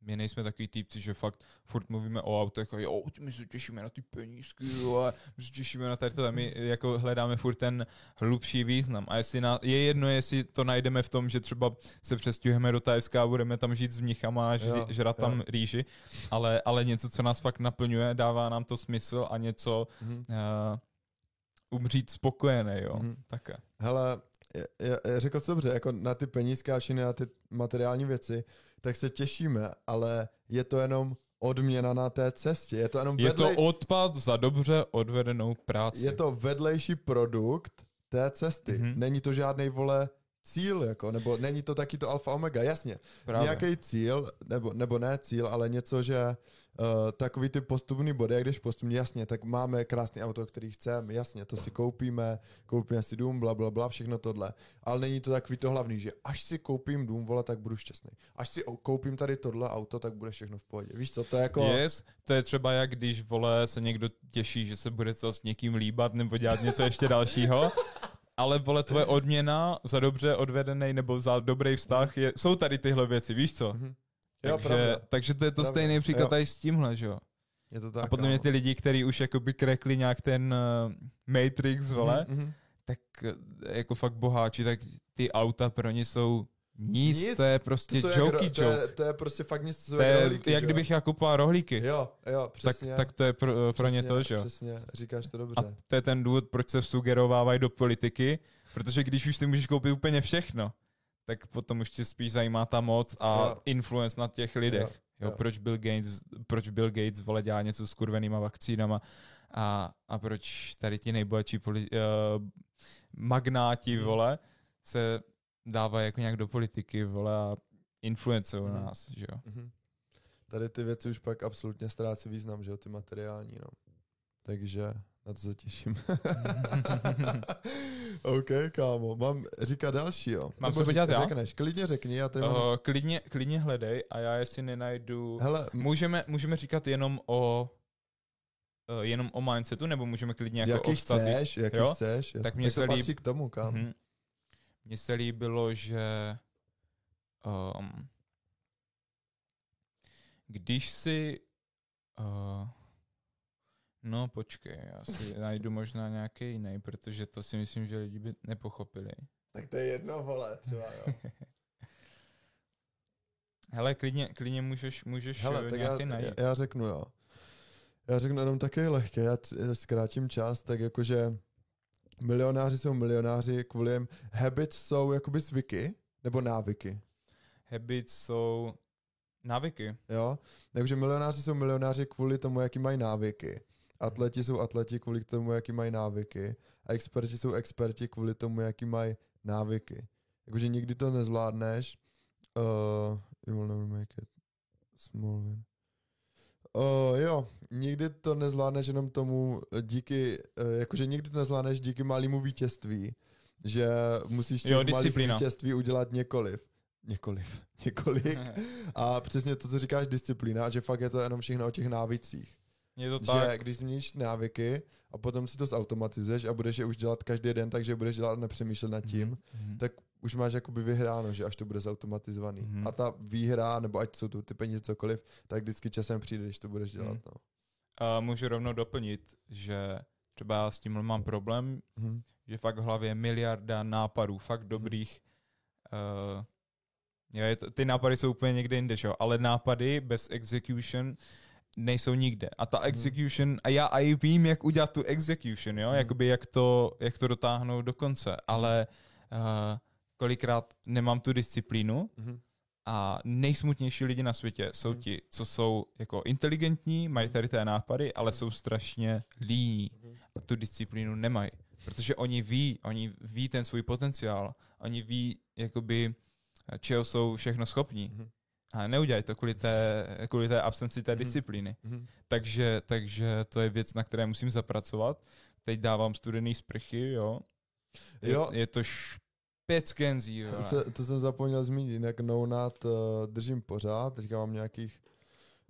my nejsme takový týpci, že fakt furt mluvíme o autech a jo, my se těšíme na ty penízky, jo, a my se těšíme na tady to, my jako hledáme furt ten hlubší význam. A jestli na, je jedno, jestli to najdeme v tom, že třeba se přestěhujeme do Tajska a budeme tam žít s mnichama a žri, Jo, žrat tam jo. rýži, ale, ale něco, co nás fakt naplňuje, dává nám to smysl a něco Mhm. uh, umřít spokojený, jo, Mhm. také. Hele, je- je- je- řekl jsi dobře, jako na ty penízky a všechny na ty materiální věci, tak se těšíme, ale je to jenom odměna na té cestě. Je to jenom Je to vedlej, odpad za dobře odvedenou práci. je to vedlejší produkt té cesty. Mhm. Není to žádný vole cíl, jako, nebo není to taky to alfa omega, jasně. Právě. Nějaký cíl, nebo, nebo ne cíl, ale něco, že uh, takový ty postupný body, jak když postupně, jasně, tak máme krásný auto, který chceme, jasně, to si koupíme, koupíme si dům, bla, bla, bla, všechno tohle. Ale není to takový to hlavní, že až si koupím dům, vole, tak budu šťastný. Až si koupím tady tohle auto, tak bude všechno v pohodě. Víš co, to je jako... Yes, to je třeba jak když vole se někdo těší, že se bude to s někým líbat nebo dělat něco ještě dalšího. Ale vole, tvoje odměna za dobře odvedený nebo za dobrý vztah je, jsou tady tyhle věci, víš co? Mhm. Jo, Takže, pravda. takže to je to Pravda. stejný příklad Jo. tady s tímhle, že jo? Je to tak. A potom je kámo. ty lidi, kteří už jakoby krekli nějak ten uh, Matrix, vole, Mhm, mhm. tak eh, jako fakt boháči, tak ty auta pro ně jsou nic, Nic. to je prostě To, jsou jokey jak, ro- to, je, to je prostě fakt nic, co To jak je, rohlíky, jak jo? kdybych já kupoval rohlíky. Jo, jo, tak, přesně. tak to je pro, pro ně přesně, to, že jo? Přesně, říkáš to A dobře. to je ten důvod, proč se sugerovávají do politiky, protože když už si můžeš koupit úplně všechno, tak potom už tě spíš zajímá ta moc a Jo. influence na těch lidech. Jo, Jo, jo. proč Bill Gates, proč Bill Gates vole dělá něco s kurvenýma vakcínama a, a proč tady ti nejbohatší poli, uh, magnáti, Mhm. vole, se dávají jako nějak do politiky, vole, a influencují Mhm. nás, že jo. Mhm. Tady ty věci už pak absolutně ztrácí význam, že jo, ty materiální, no. Takže na to se těším. OK, kámo, mám říkat další, jo. Mám Nebo se podívat já? Řekneš, klidně řekni, já tady mám... Uh, klidně, klidně hledej a já jestli nenajdu... Hele, Můžeme, můžeme říkat jenom o uh, jenom o mindsetu, nebo můžeme klidně jako o jaký vztazích? chceš, jaký jo? chceš, jasně. Tak mně tak se líb- patří k tomu, kam. Mhm. Mně se líbilo, že um, když si uh, no počkej, já si najdu možná nějaký jiný, protože to si myslím, že lidi by nepochopili. Tak to je jedno, vole, třeba, jo. Hele, klidně, klidně můžeš, můžeš Hele, eh, tak já, nějaký najít. já, já řeknu, jo. Já řeknu jenom taky lehké, já c- zkrátím čas, tak jakože milionáři jsou milionáři kvůli jim. Habits jsou jakoby zvyky, nebo návyky, Habits jsou návyky. jo. Takže milionáři jsou milionáři kvůli tomu, jaký mají návyky. Atleti jsou atleti kvůli tomu, jaký mají návyky. A experti jsou experti kvůli tomu, jaký mají návyky. Jakože nikdy to nezvládneš. Uh, you will never make it. Small win. Uh, jo, nikdy to nezvládneš jenom tomu eh, díky, uh, jakože nikdy to nezvládneš díky malému vítězství, že musíš těch Jo, malých vítězství udělat několiv. Několiv. Několik. A přesně to, co říkáš, disciplína, že fakt je to jenom všechno o těch návycích. Je to Že tak. když změníš návyky a potom si to zautomatizuješ a budeš je už dělat každý den, takže budeš dělat a nepřemýšlet nad tím, Mhm. tak už máš jakoby vyhráno, že až to bude zautomatizovaný. Mhm. A ta výhra, nebo ať jsou tu ty peníze cokoliv, tak vždycky časem přijde, když to budeš dělat. Mhm. No. A můžu rovnou doplnit, že třeba já s tím mám problém, Mhm. že fakt v hlavě je miliarda nápadů, fakt dobrých. Uh, jo, je to, ty nápady jsou úplně někde jinde, že ale nápady bez execution nejsou nikde. A ta execution, a já i vím, jak udělat tu execution, jo? Mhm. Jakoby jak to, jak to dotáhnout do konce, ale uh, kolikrát nemám tu disciplínu Mhm. a nejsmutnější lidi na světě jsou Mhm. ti, co jsou jako inteligentní, mají tady té nápady, ale jsou strašně líní Mhm. a tu disciplínu nemají. Protože oni ví, oni ví ten svůj potenciál, oni ví, jakoby, čeho jsou všechno schopní. Mhm. A neudělají to kvůli té, kvůli té absenci té Mhm. disciplíny. Mhm. Takže, takže to je věc, na které musím zapracovat. Teď dávám studený sprchy, jo. Je, Jo. je to špeckenzí, jo. To, se, to jsem zapomněl zmínit, jinak Nounat uh, držím pořád, teďka mám nějakých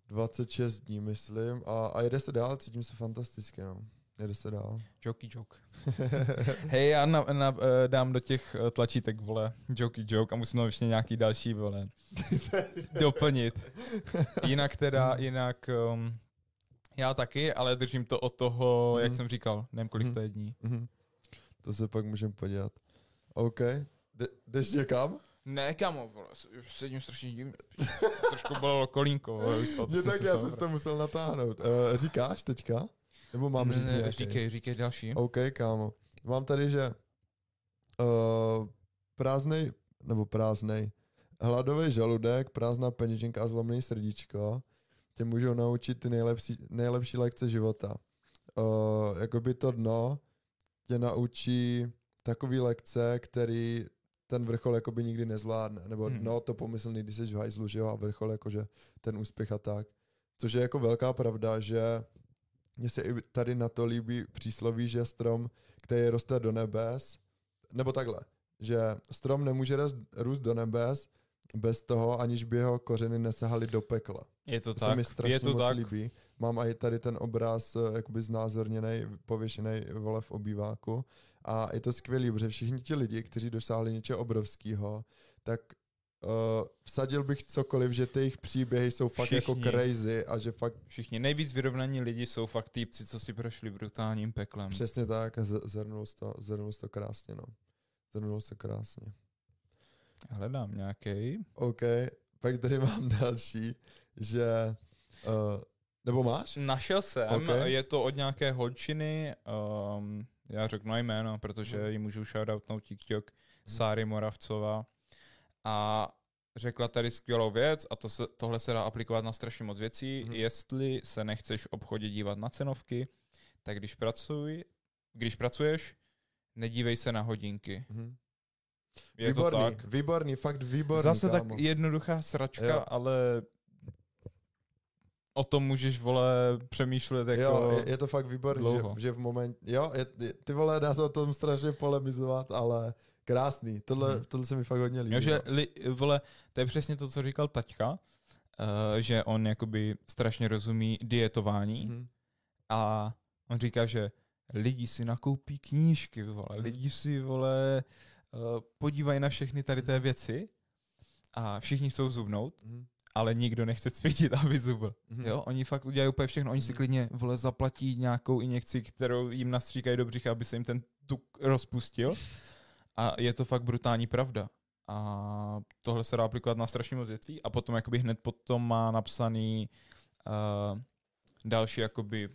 26 dní, myslím, a, a jede se dál, cítím se fantasticky, no. Jede se dál. Jokey joke. Hej, já na, na, eh, dám do těch eh, tlačítek, vole, jokey joke a musím tam ještě nějaký další, vole, doplnit. Jinak teda, jinak um, já taky, ale držím to od toho, Mhm. jak jsem říkal, nevím kolik Mhm. to je dní. Mhm. To se pak můžeme podívat. OK. De- jdeš někam? Ne, kamo, vole, sedím strašně divně. Trošku bolelo kolínko, vole, to, tak já jsem to musel natáhnout. Uh, říkáš teďka? Nebo mám Ne, říct ne, nějaký? říkej, říkej další. OK, kámo. Mám tady, že uh, prázdnej, nebo prázdnej, hladový žaludek, prázdná peněženka a zlomný srdíčko tě můžou naučit ty nejlepší, nejlepší lekce života. Uh, jakoby to dno tě naučí takový lekce, který ten vrchol jakoby nikdy nezvládne. Nebo Hmm. dno to pomyslný, když jsi v hajzlu, že jo, a vrchol jakože ten úspěch a tak. Což je jako velká pravda, že mně se i tady na to líbí přísloví, že strom, který roste do nebes, nebo takhle, že strom nemůže růst, do nebes bez toho, aniž by jeho kořeny nesahaly do pekla. Je to To se tak, mi strašně je to moc tak. líbí. Mám i tady ten obraz eh, jakoby znázorněný, pověšený vole v obýváku a je to skvělý, protože všichni ti lidi, kteří dosáhli něčeho obrovského, tak uh, vsadil bych cokoliv, že ty jejich příběhy jsou fakt jako Všichni. crazy a že fakt Všichni nejvíc vyrovnaní lidi jsou fakt týpci, co si prošli brutálním peklem. Přesně tak a zhrnul to, zhrnul to krásně, no. Zhrnul to krásně. Hledám nějaký. OK, pak tady mám další, že, uh, nebo máš? Našel jsem, Ok. je to od nějaké holčiny, um, já řeknu jméno, protože Mhm. ji můžu shoutoutnout TikTok, Sáry Moravcová. A řekla tady skvělou věc a to se, tohle se dá aplikovat na strašně moc věcí. Mhm. Jestli se nechceš v obchodě dívat na cenovky, tak když pracuj, když pracuješ, nedívej se na hodinky. Mhm. Je výborný, to tak. výborný, fakt výborný, Zase kámo. tak jednoduchá sračka, Jo. ale o tom můžeš, vole, přemýšlet jako... Jo, je, je, to fakt výborný, dlouho. že, že v moment, jo, je, je, ty vole, dá se o tom strašně polemizovat, ale krásný, tohle, Mhm. tohle se mi fakt hodně líbí. Jo, že, no. li, vole, to je přesně to, co říkal Taťka, uh, že on jakoby strašně rozumí dietování Mhm. a on říká, že lidi si nakoupí knížky, vole, Mhm. lidi si, vole, uh, podívají na všechny tady té věci a všichni chcou zubnout, Mhm. ale nikdo nechce cvičit, aby zubl. Mhm. Jo, oni fakt udělají úplně všechno, oni si Mhm. klidně, vole, zaplatí nějakou injekci, kterou jim nastříkají do břicha, aby se jim ten tuk rozpustil. A je to fakt brutální pravda. A tohle se dá aplikovat na strašně moc věcí a potom jakoby hned potom má napsaný uh, další jakoby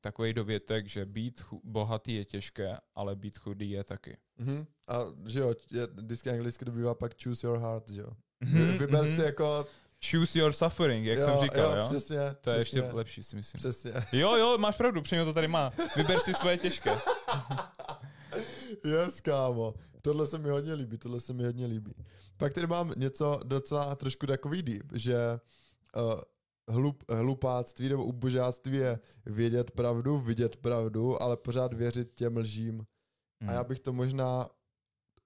takový dovětek, že být chu- bohatý je těžké, ale být chudý je taky. Mhm. A že jo, je, vždycky anglicky to bývá pak choose your heart, že jo. Mhm, Vyber mhm. si jako... Choose your suffering, jak jo, jsem říkal, jo? jo? Přesně, to je přesně, ještě lepší, si myslím. Přesně. Jo, jo, máš pravdu, přímo to tady má. Vyber si svoje těžké. Yes, kámo. Tohle se mi hodně líbí, tohle se mi hodně líbí. Pak tady mám něco docela trošku takový deep, že uh, hlup, hlupáctví nebo ubožáctví je vědět pravdu, vidět pravdu, ale pořád věřit těm lžím. Hmm. A já bych to možná,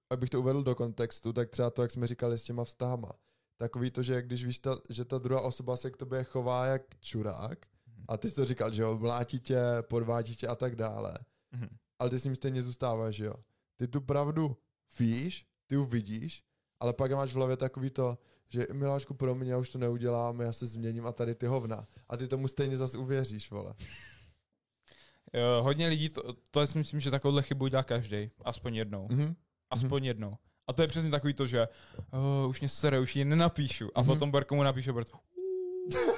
abych to uvedl do kontextu, tak třeba to, jak jsme říkali s těma vztahama. Takový to, že když víš, ta, že ta druhá osoba se k tobě chová jak čurák, a ty jsi to říkal, že jo, mlátí tě, podvádí tě a tak dále, Mhm. Ale ty s ním stejně zůstáváš, že jo. Ty tu pravdu víš, ty ji vidíš, ale pak máš v hlavě takový to, že miláčku pro mě, já už to neudělám, já se změním a tady ty hovna. A ty tomu stejně zase uvěříš, vole. Jo, hodně lidí, to, to si myslím, že takovouhle chybu dělá každý, aspoň jednou. Mhm. Aspoň jednou. A to je přesně takový to, že uh, už mě sere, už ji nenapíšu. A Mhm. potom Barko mu napíše Bart.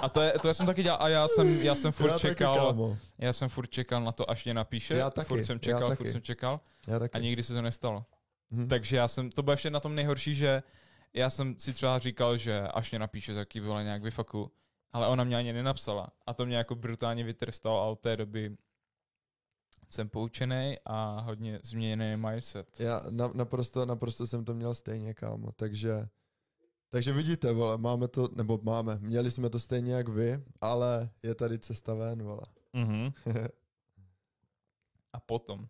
A to, je, to já jsem taky dělal a já jsem, já jsem furt já čekal, Taky, já jsem furt čekal na to, až mě napíše. Já taky, furt jsem já čekal, taky. furt jsem čekal Já taky. a nikdy se to nestalo. Mhm. Takže já jsem, to bylo ještě na tom nejhorší, že já jsem si třeba říkal, že až mě napíše, tak ji vole nějak vyfaku. Ale ona mě ani nenapsala. A to mě jako brutálně vytrstalo a od té doby jsem poučený a hodně změněný mindset. Já na, naprosto, naprosto jsem to měl stejně, kámo, takže takže vidíte, vole, máme to, nebo máme, měli jsme to stejně jak vy, ale je tady cesta ven, vole. Mhm. A potom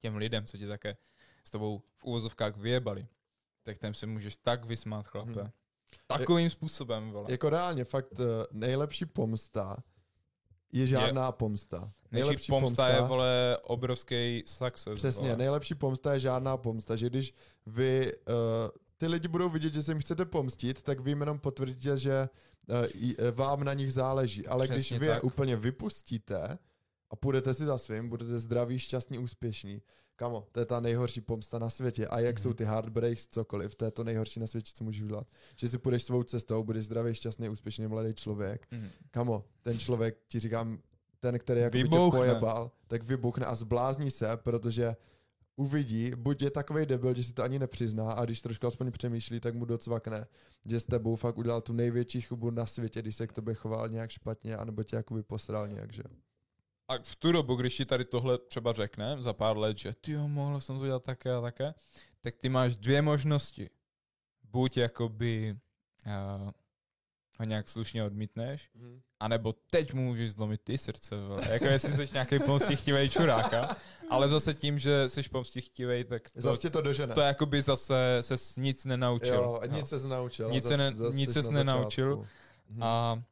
těm lidem, co ti také s tebou v úvozovkách vyjebali, tak tam se můžeš tak vysmát, chlape. Mhm. Takovým způsobem, vole. jako reálně, fakt eh, nejlepší pomsta je žádná pomsta. Nejlepší pomsta, pomsta je, vole, obrovský success. Přesně, vole. nejlepší pomsta je žádná pomsta, že když vy, uh, ty lidi budou vidět, že se jim chcete pomstit, tak vy jim jenom potvrdíte, že uh, vám na nich záleží. Ale Přesně když vy tak. je úplně vypustíte a půjdete si za svým, budete zdraví, šťastní, úspěšní, kamo, to je ta nejhorší pomsta na světě. A jak mm-hmm. jsou ty heartbreaks, cokoliv, to je to nejhorší na světě, co můžeš udělat. Že si půjdeš svou cestou, budeš zdravý, šťastný, úspěšný, mladý člověk. Mm-hmm. Kamo, ten člověk, ti říkám, ten, který jako tě pojebal, tak vybuchne a zblázní se, protože uvidí, buď je takový debil, že si to ani nepřizná a když trošku aspoň přemýšlí, tak mu docvakne, že s tebou fakt udělal tu největší chybu na světě, když se k tobě choval nějak špatně, anebo tě jakoby posral nějak, že a v tu dobu, když ti tady tohle třeba řekne za pár let, že ty jo, mohl jsem to dělat také a také, tak ty máš dvě možnosti. Buď jakoby uh, ho nějak slušně odmítneš, mm. anebo teď mu můžeš zlomit ty srdce, vole. jako jestli jsi nějaký pomstichtivý čuráka, ale zase tím, že jsi pomstichtivý, tak to, zase to dožene. To jakoby zase se nic nenaučil. Jo, nic se nenaučil. Nic se, ne, nic ses nenaučil. Mm. A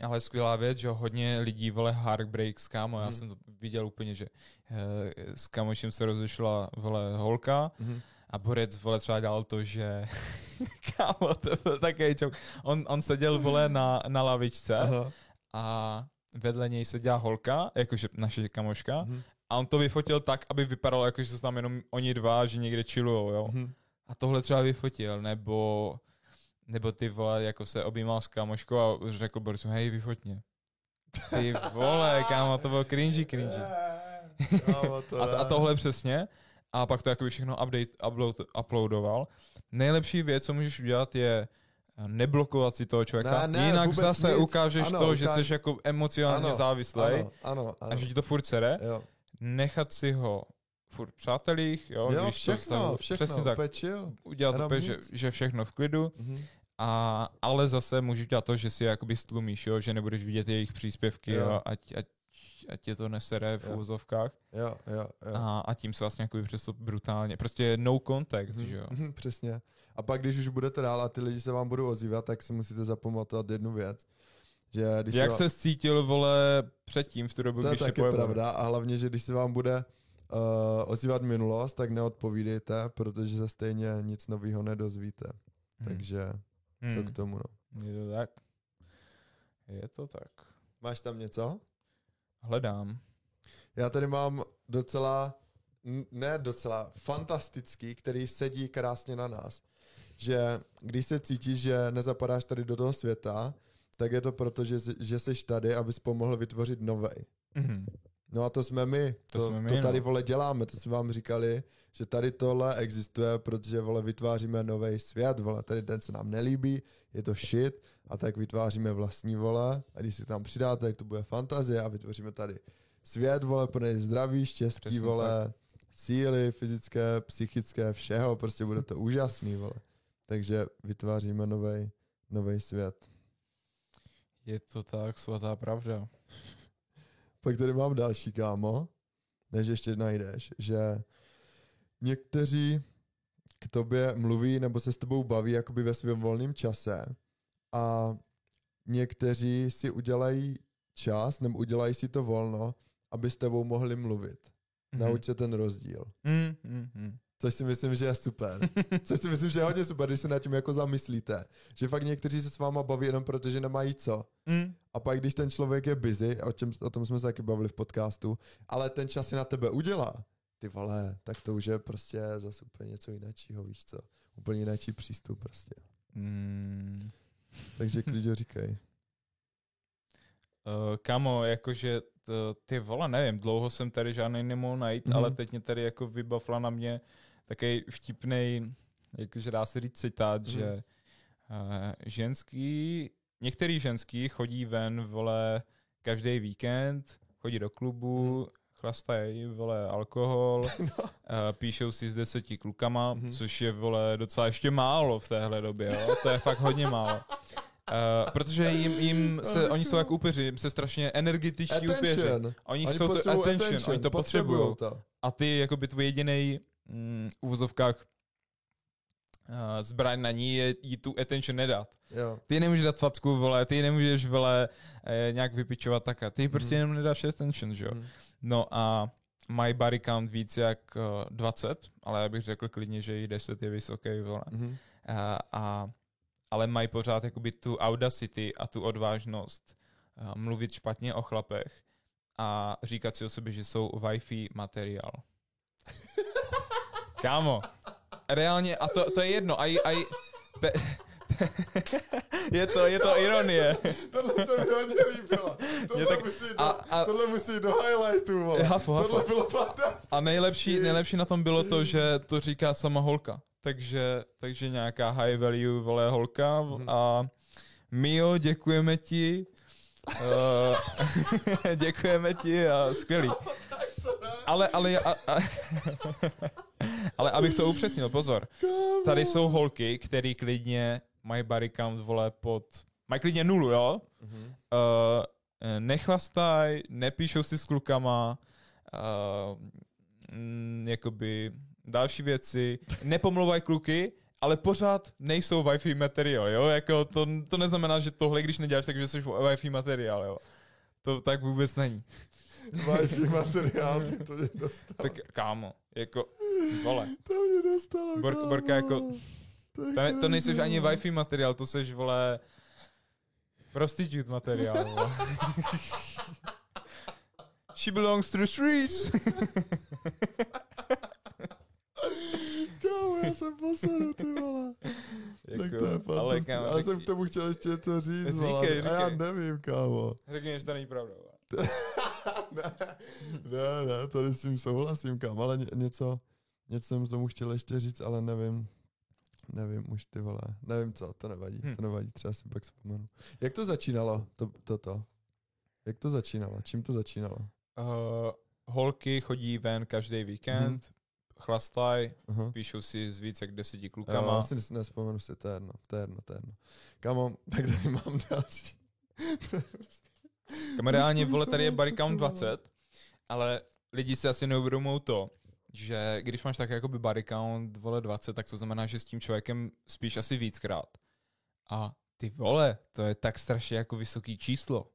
ale skvělá věc, že hodně lidí vole heartbreaks, kámo, já mm. jsem to viděl úplně, že e, s kamošem se rozešla vole holka mm. A Borec vole třeba dělal to, že kámo, to byl takový čok. On, on seděl vole na, na lavičce Aha. a vedle něj seděla holka, jakože naše kamoška, mm. a on to vyfotil tak, aby vypadalo jako, že jsou tam jenom oni dva, že někde chillujou, jo. Mm. A tohle třeba vyfotil, nebo nebo ty vole, jako se objímal s kámoškou a řekl Borisu, hej, vyfoť mě. Ty vole, kámo, to bylo cringy, cringy. a, a tohle přesně. A pak to jakoby všechno update, upload, uploadoval. Nejlepší věc, co můžeš udělat, je neblokovat si toho člověka. Ne, ne, Jinak zase nic. ukážeš ano, to, ukáž... že jsi jako emocionálně ano, závislý ano, ano, ano. a že ti to furt sere. Jo. Nechat si ho furt přátelích, jo, jo když všechno, to všechno, přesně tak, chill. udělat to, že, že všechno v klidu, mm-hmm. a, ale zase můžu dělat to, že si jakoby stlumíš, jo, že nebudeš vidět jejich příspěvky, jo. Jo, ať, ať, ať tě to nesere v úzovkách. Jo, jo, jo. A, a tím se vlastně jakoby přesto brutálně, prostě no contact, mm-hmm. že jo. Mm-hmm, přesně. A pak, když už budete dál a ty lidi se vám budou ozývat, tak si musíte zapamatovat jednu věc, že když Jak se, se cítil, vole, předtím v tu dobu, to když je taky pravda a hlavně, že když se vám bude uh, ozývat minulost, tak neodpovídejte, protože se stejně nic nového nedozvíte. Hmm. Takže hmm. to k tomu, no. Je to tak. Je to tak. Máš tam něco? Hledám. Já tady mám docela, ne docela, fantastický, který sedí krásně na nás. Že když se cítíš, že nezapadáš tady do toho světa, tak je to proto, že, že jsi tady, abys pomohl vytvořit novej. Mm-hmm. No a to jsme my. To, to, jsme my, to tady, no. vole, děláme. To jsme vám říkali, že tady tohle existuje, protože, vole, vytváříme nový svět, vole. Tady ten se nám nelíbí, je to shit a tak vytváříme vlastní, vole. A když si tam přidáte, tak to bude fantazie a vytvoříme tady svět, vole, pro zdraví, štěstí, Přesně vole, tak. síly fyzické, psychické, všeho. Prostě bude to úžasný, vole. Takže vytváříme nový svět. Je to tak, svatá pravda. Pak tady mám další, kámo, než ještě najdeš, že někteří k tobě mluví nebo se s tebou baví jakoby ve svém volném čase a někteří si udělají čas nebo udělají si to volno, aby s tebou mohli mluvit. Mm-hmm. Nauč se ten rozdíl. Mm-hmm. Což si myslím, že je super. Což si myslím, že je hodně super, když se nad tím jako zamyslíte. Že fakt někteří se s váma baví jenom proto, že nemají co. Mm. A pak, když ten člověk je busy, o, čem, o tom jsme se taky bavili v podcastu, ale ten čas si na tebe udělá, ty vole, tak to už je prostě zase úplně něco jiného, víš co? Úplně jiný přístup prostě. Mm. Takže klidně říkej. Uh, kamo, jakože to, ty vole, nevím, dlouho jsem tady žádný nemohl najít, mm-hmm. ale teď mě tady jako vybavla na mě takový vtipný, jakože dá se říct citát, mm. že uh, ženský, některý ženský chodí ven, vole, každý víkend, chodí do klubu, mm. chlastají, vole, alkohol, no. uh, píšou si s deseti klukama, mm. což je, vole, docela ještě málo v téhle době, jo? to je fakt hodně málo. Uh, protože jim, jim se, oni jsou jako upěři, jim se strašně energetičtí upěři. Oni, oni jsou to attention, attention, oni to potřebují. A ty jako by tvůj jediný mm, uvozovkách zbraň na ní je jí tu attention nedat. Jo. Ty nemůžeš dát facku, vole, ty nemůžeš, vole, eh, nějak vypičovat tak. Ty prostě Mhm. jenom nedáš attention, že jo. Mhm. No a mají body count víc jak uh, 20, ale já bych řekl klidně, že i 10 je vysoký, vole. Mhm. A, a, ale mají pořád jakoby tu audacity a tu odvážnost uh, mluvit špatně o chlapech a říkat si o sobě, že jsou Wi-Fi materiál. Kámo, reálně, a to, to je jedno, a, a te, je, to, je to ironie. Tohle se mi hodně líbilo. Tohle, tak- musí do, a- a- tohle musí do highlightu, vole. Tohle bylo fantastické. A nejlepší, nejlepší na tom bylo to, že to říká sama holka. Takže, takže nějaká high value vole holka Mhm. a Mio, děkujeme ti. Uh, děkujeme ti a skvělý. Ale, ale, a, a, ale abych to upřesnil, pozor. Tady jsou holky, které klidně mají body count, vole, pod... Mají klidně nulu, jo? Uh, nechlastaj, nepíšou si s klukama, uh, mm, jakoby další věci, nepomlouvají kluky, ale pořád nejsou Wi-Fi materiál, jo? Jako to, to neznamená, že tohle, když neděláš, takže jsi Wi-Fi materiál, jo? To tak vůbec není. Wi-Fi materiál, ty to mě dostalo. Tak kámo, jako, vole, To mě dostalo, Bor- kámo. Borka jako- To, to, ne, to nejseš ani. Wi-Fi materiál, to seš, vole, prostitute materiál, vole. She belongs to the streets. Kámo, já jsem poseru, ty vole. tak to je ale fantastické. kámo, tak jsem k tomu chtěl ještě něco říct, Říkej, vole. A já říkej. nevím, kámo. řekni, že to není pravda. vole. ne, ne, ne, tady s tím souhlasím, kam, ale ně, něco, něco jsem tomu chtěl ještě říct, ale nevím. Nevím už ty vole, nevím co, to nevadí, Hm. to nevadí, třeba si pak vzpomenu. Jak to začínalo, to, toto? Jak to začínalo, čím to začínalo? Uh, holky chodí ven každý víkend, Mhm. chlastaj, Aha. píšou si s víc jak deseti Já klukama. si nes- nespomenu si, to je jedno, to je jedno, to je jedno. Kamo, tak tady mám další. Kam reálně, Trošku vole, tady je informace, body count ty vole. 20, ale lidi si asi neuvědomují to, že když máš tak jakoby body count, vole, 20, tak to znamená, že s tím člověkem spíš asi víckrát. A ty vole, to je tak strašně jako vysoký číslo.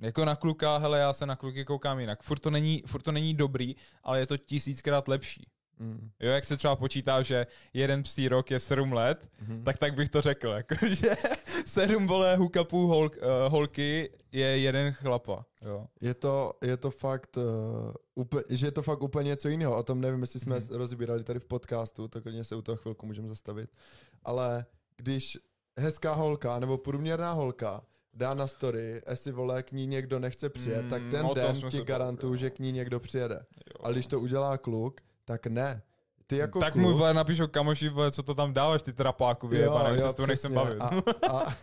Jako na kluka, hele, já se na kluky koukám jinak. Furt to není, furt to není dobrý, ale je to tisíckrát lepší. Mm. Jo, jak se třeba počítá, že jeden psí rok je 7 let, Mhm. tak tak bych to řekl, jako, že sedm vole hookupů hol, uh, holky je jeden chlapa. Jo. Je to, je to fakt, uh, úplně, že je to fakt úplně něco jiného. O tom nevím, jestli jsme mm. rozbírali tady v podcastu, tak klidně se u toho chvilku můžeme zastavit. Ale když hezká holka nebo průměrná holka dá na story, jestli vole k ní někdo nechce přijet, Mm, tak ten den ti garantuju, že k ní někdo přijede. Jo. A když to udělá kluk, tak ne. Ty jako tak kluk, mu vole napíšou kamoši, vole, co to tam dáváš, ty trapáku, vyjebané, už se s nechcem bavit. A, a,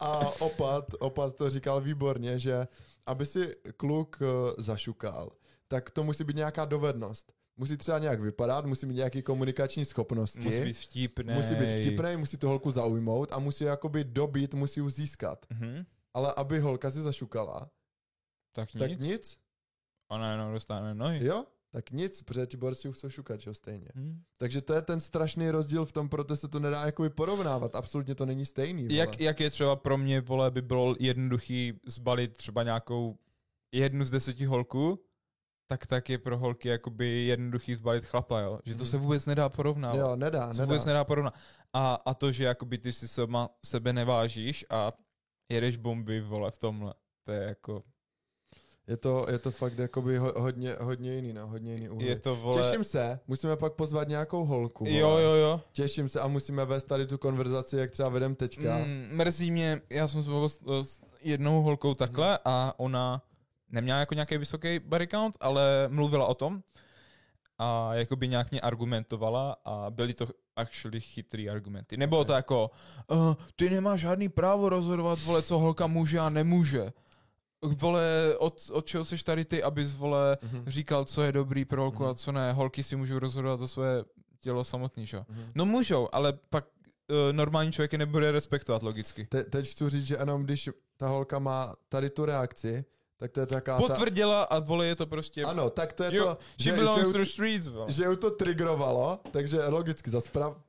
a opat, opat to říkal výborně, že aby si kluk eh, zašukal, tak to musí být nějaká dovednost. Musí třeba nějak vypadat, musí mít nějaké komunikační schopnosti. Musí být vtipný. musí být vtipný, musí tu holku zaujmout a musí jakoby dobít, musí ji získat. Mhm. Ale aby holka si zašukala, Tak nic. tak nic, Ona jenom dostane nohy. jo? Tak nic, protože ti borci už jsou šukat, jo, stejně. Mhm. Takže to je ten strašný rozdíl v tom, proto se to nedá jakoby porovnávat. Absolutně to není stejný. Vole. Jak, jak je třeba pro mě, vole, by bylo jednoduchý zbalit třeba nějakou jednu z deseti holků, tak tak je pro holky jakoby jednoduchý zbalit chlapa, jo? Že to Mhm. se vůbec nedá porovnávat. Jo, nedá, se nedá. vůbec nedá porovnat. A, a to, že jakoby ty si sama sebe nevážíš a jedeš bomby, vole, v tomhle. To je jako, Je to, je to fakt jakoby ho, hodně, hodně jiný, no, hodně jiný úhly. je to, vole... Těším se, musíme pak pozvat nějakou holku. Vole. Jo, jo, jo. Těším se a musíme vést tady tu konverzaci, jak třeba vedem teďka. Mm, mrzí mě, já jsem se s, s jednou holkou takhle Mhm. a ona neměla jako nějaký vysoký body count, ale mluvila o tom a jakoby nějak mě argumentovala a byly to actually chytrý argumenty. Nebylo to jako, uh, ty nemáš žádný právo rozhodovat, vole, co holka může a nemůže. Vole, od, od čeho jsi tady ty, abys, vole, Mhm. říkal, co je dobrý pro holku a Mhm. co ne. Holky si můžou rozhodovat za své tělo samotný, že? jo? Mhm. No můžou, ale pak uh, normální člověk je nebude respektovat logicky. Te, teď chci říct, že jenom když ta holka má tady tu reakci, tak to je taká Potvrdila a vole je to prostě... ta... Ano, tak to je Jo, to, she že, belongs že, to streets, vole. že ju to triggerovalo, takže logicky zas prav...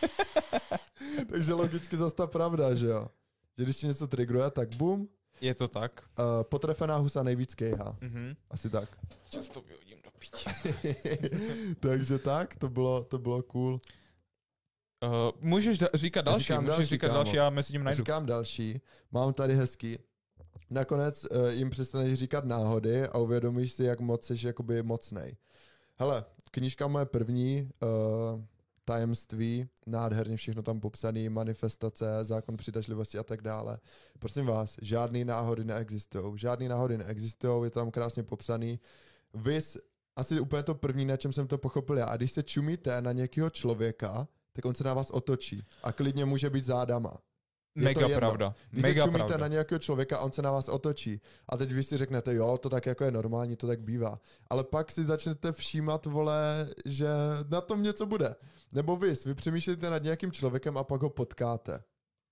takže logicky zas ta pravda, že jo. Že když ti něco triggeruje, tak bum, Je to tak. uh, potrefená husa nejvíc kejhá. Mhm. Asi tak. Často vyhodím do piči. takže tak, to bylo, to bylo cool. Uh, můžeš da- říkat další, Říkám můžeš další, říkat kámo. další, já mezi tím najdu. Říkám další, mám tady hezký. Nakonec uh, jim přestaneš říkat náhody a uvědomíš si, jak moc jsi jakoby mocnej. Hele, knížka moje první, uh, tajemství, nádherně všechno tam popsané, manifestace, zákon přitažlivosti a tak dále. Prosím vás, žádný náhody neexistují. Žádný náhody neexistují, je tam krásně popsaný. Vy, asi úplně to první, na čem jsem to pochopil já. A když se čumíte na nějakého člověka, tak on se na vás otočí a klidně může být zádama. Je to Mega jedno. pravda. Když Mega se čumíte pravda. na nějakého člověka on se na vás otočí a teď vy si řeknete, jo, to tak jako je normální, to tak bývá. Ale pak si začnete všímat, vole, že na tom něco bude. Nebo vy, vy přemýšlíte nad nějakým člověkem a pak ho potkáte.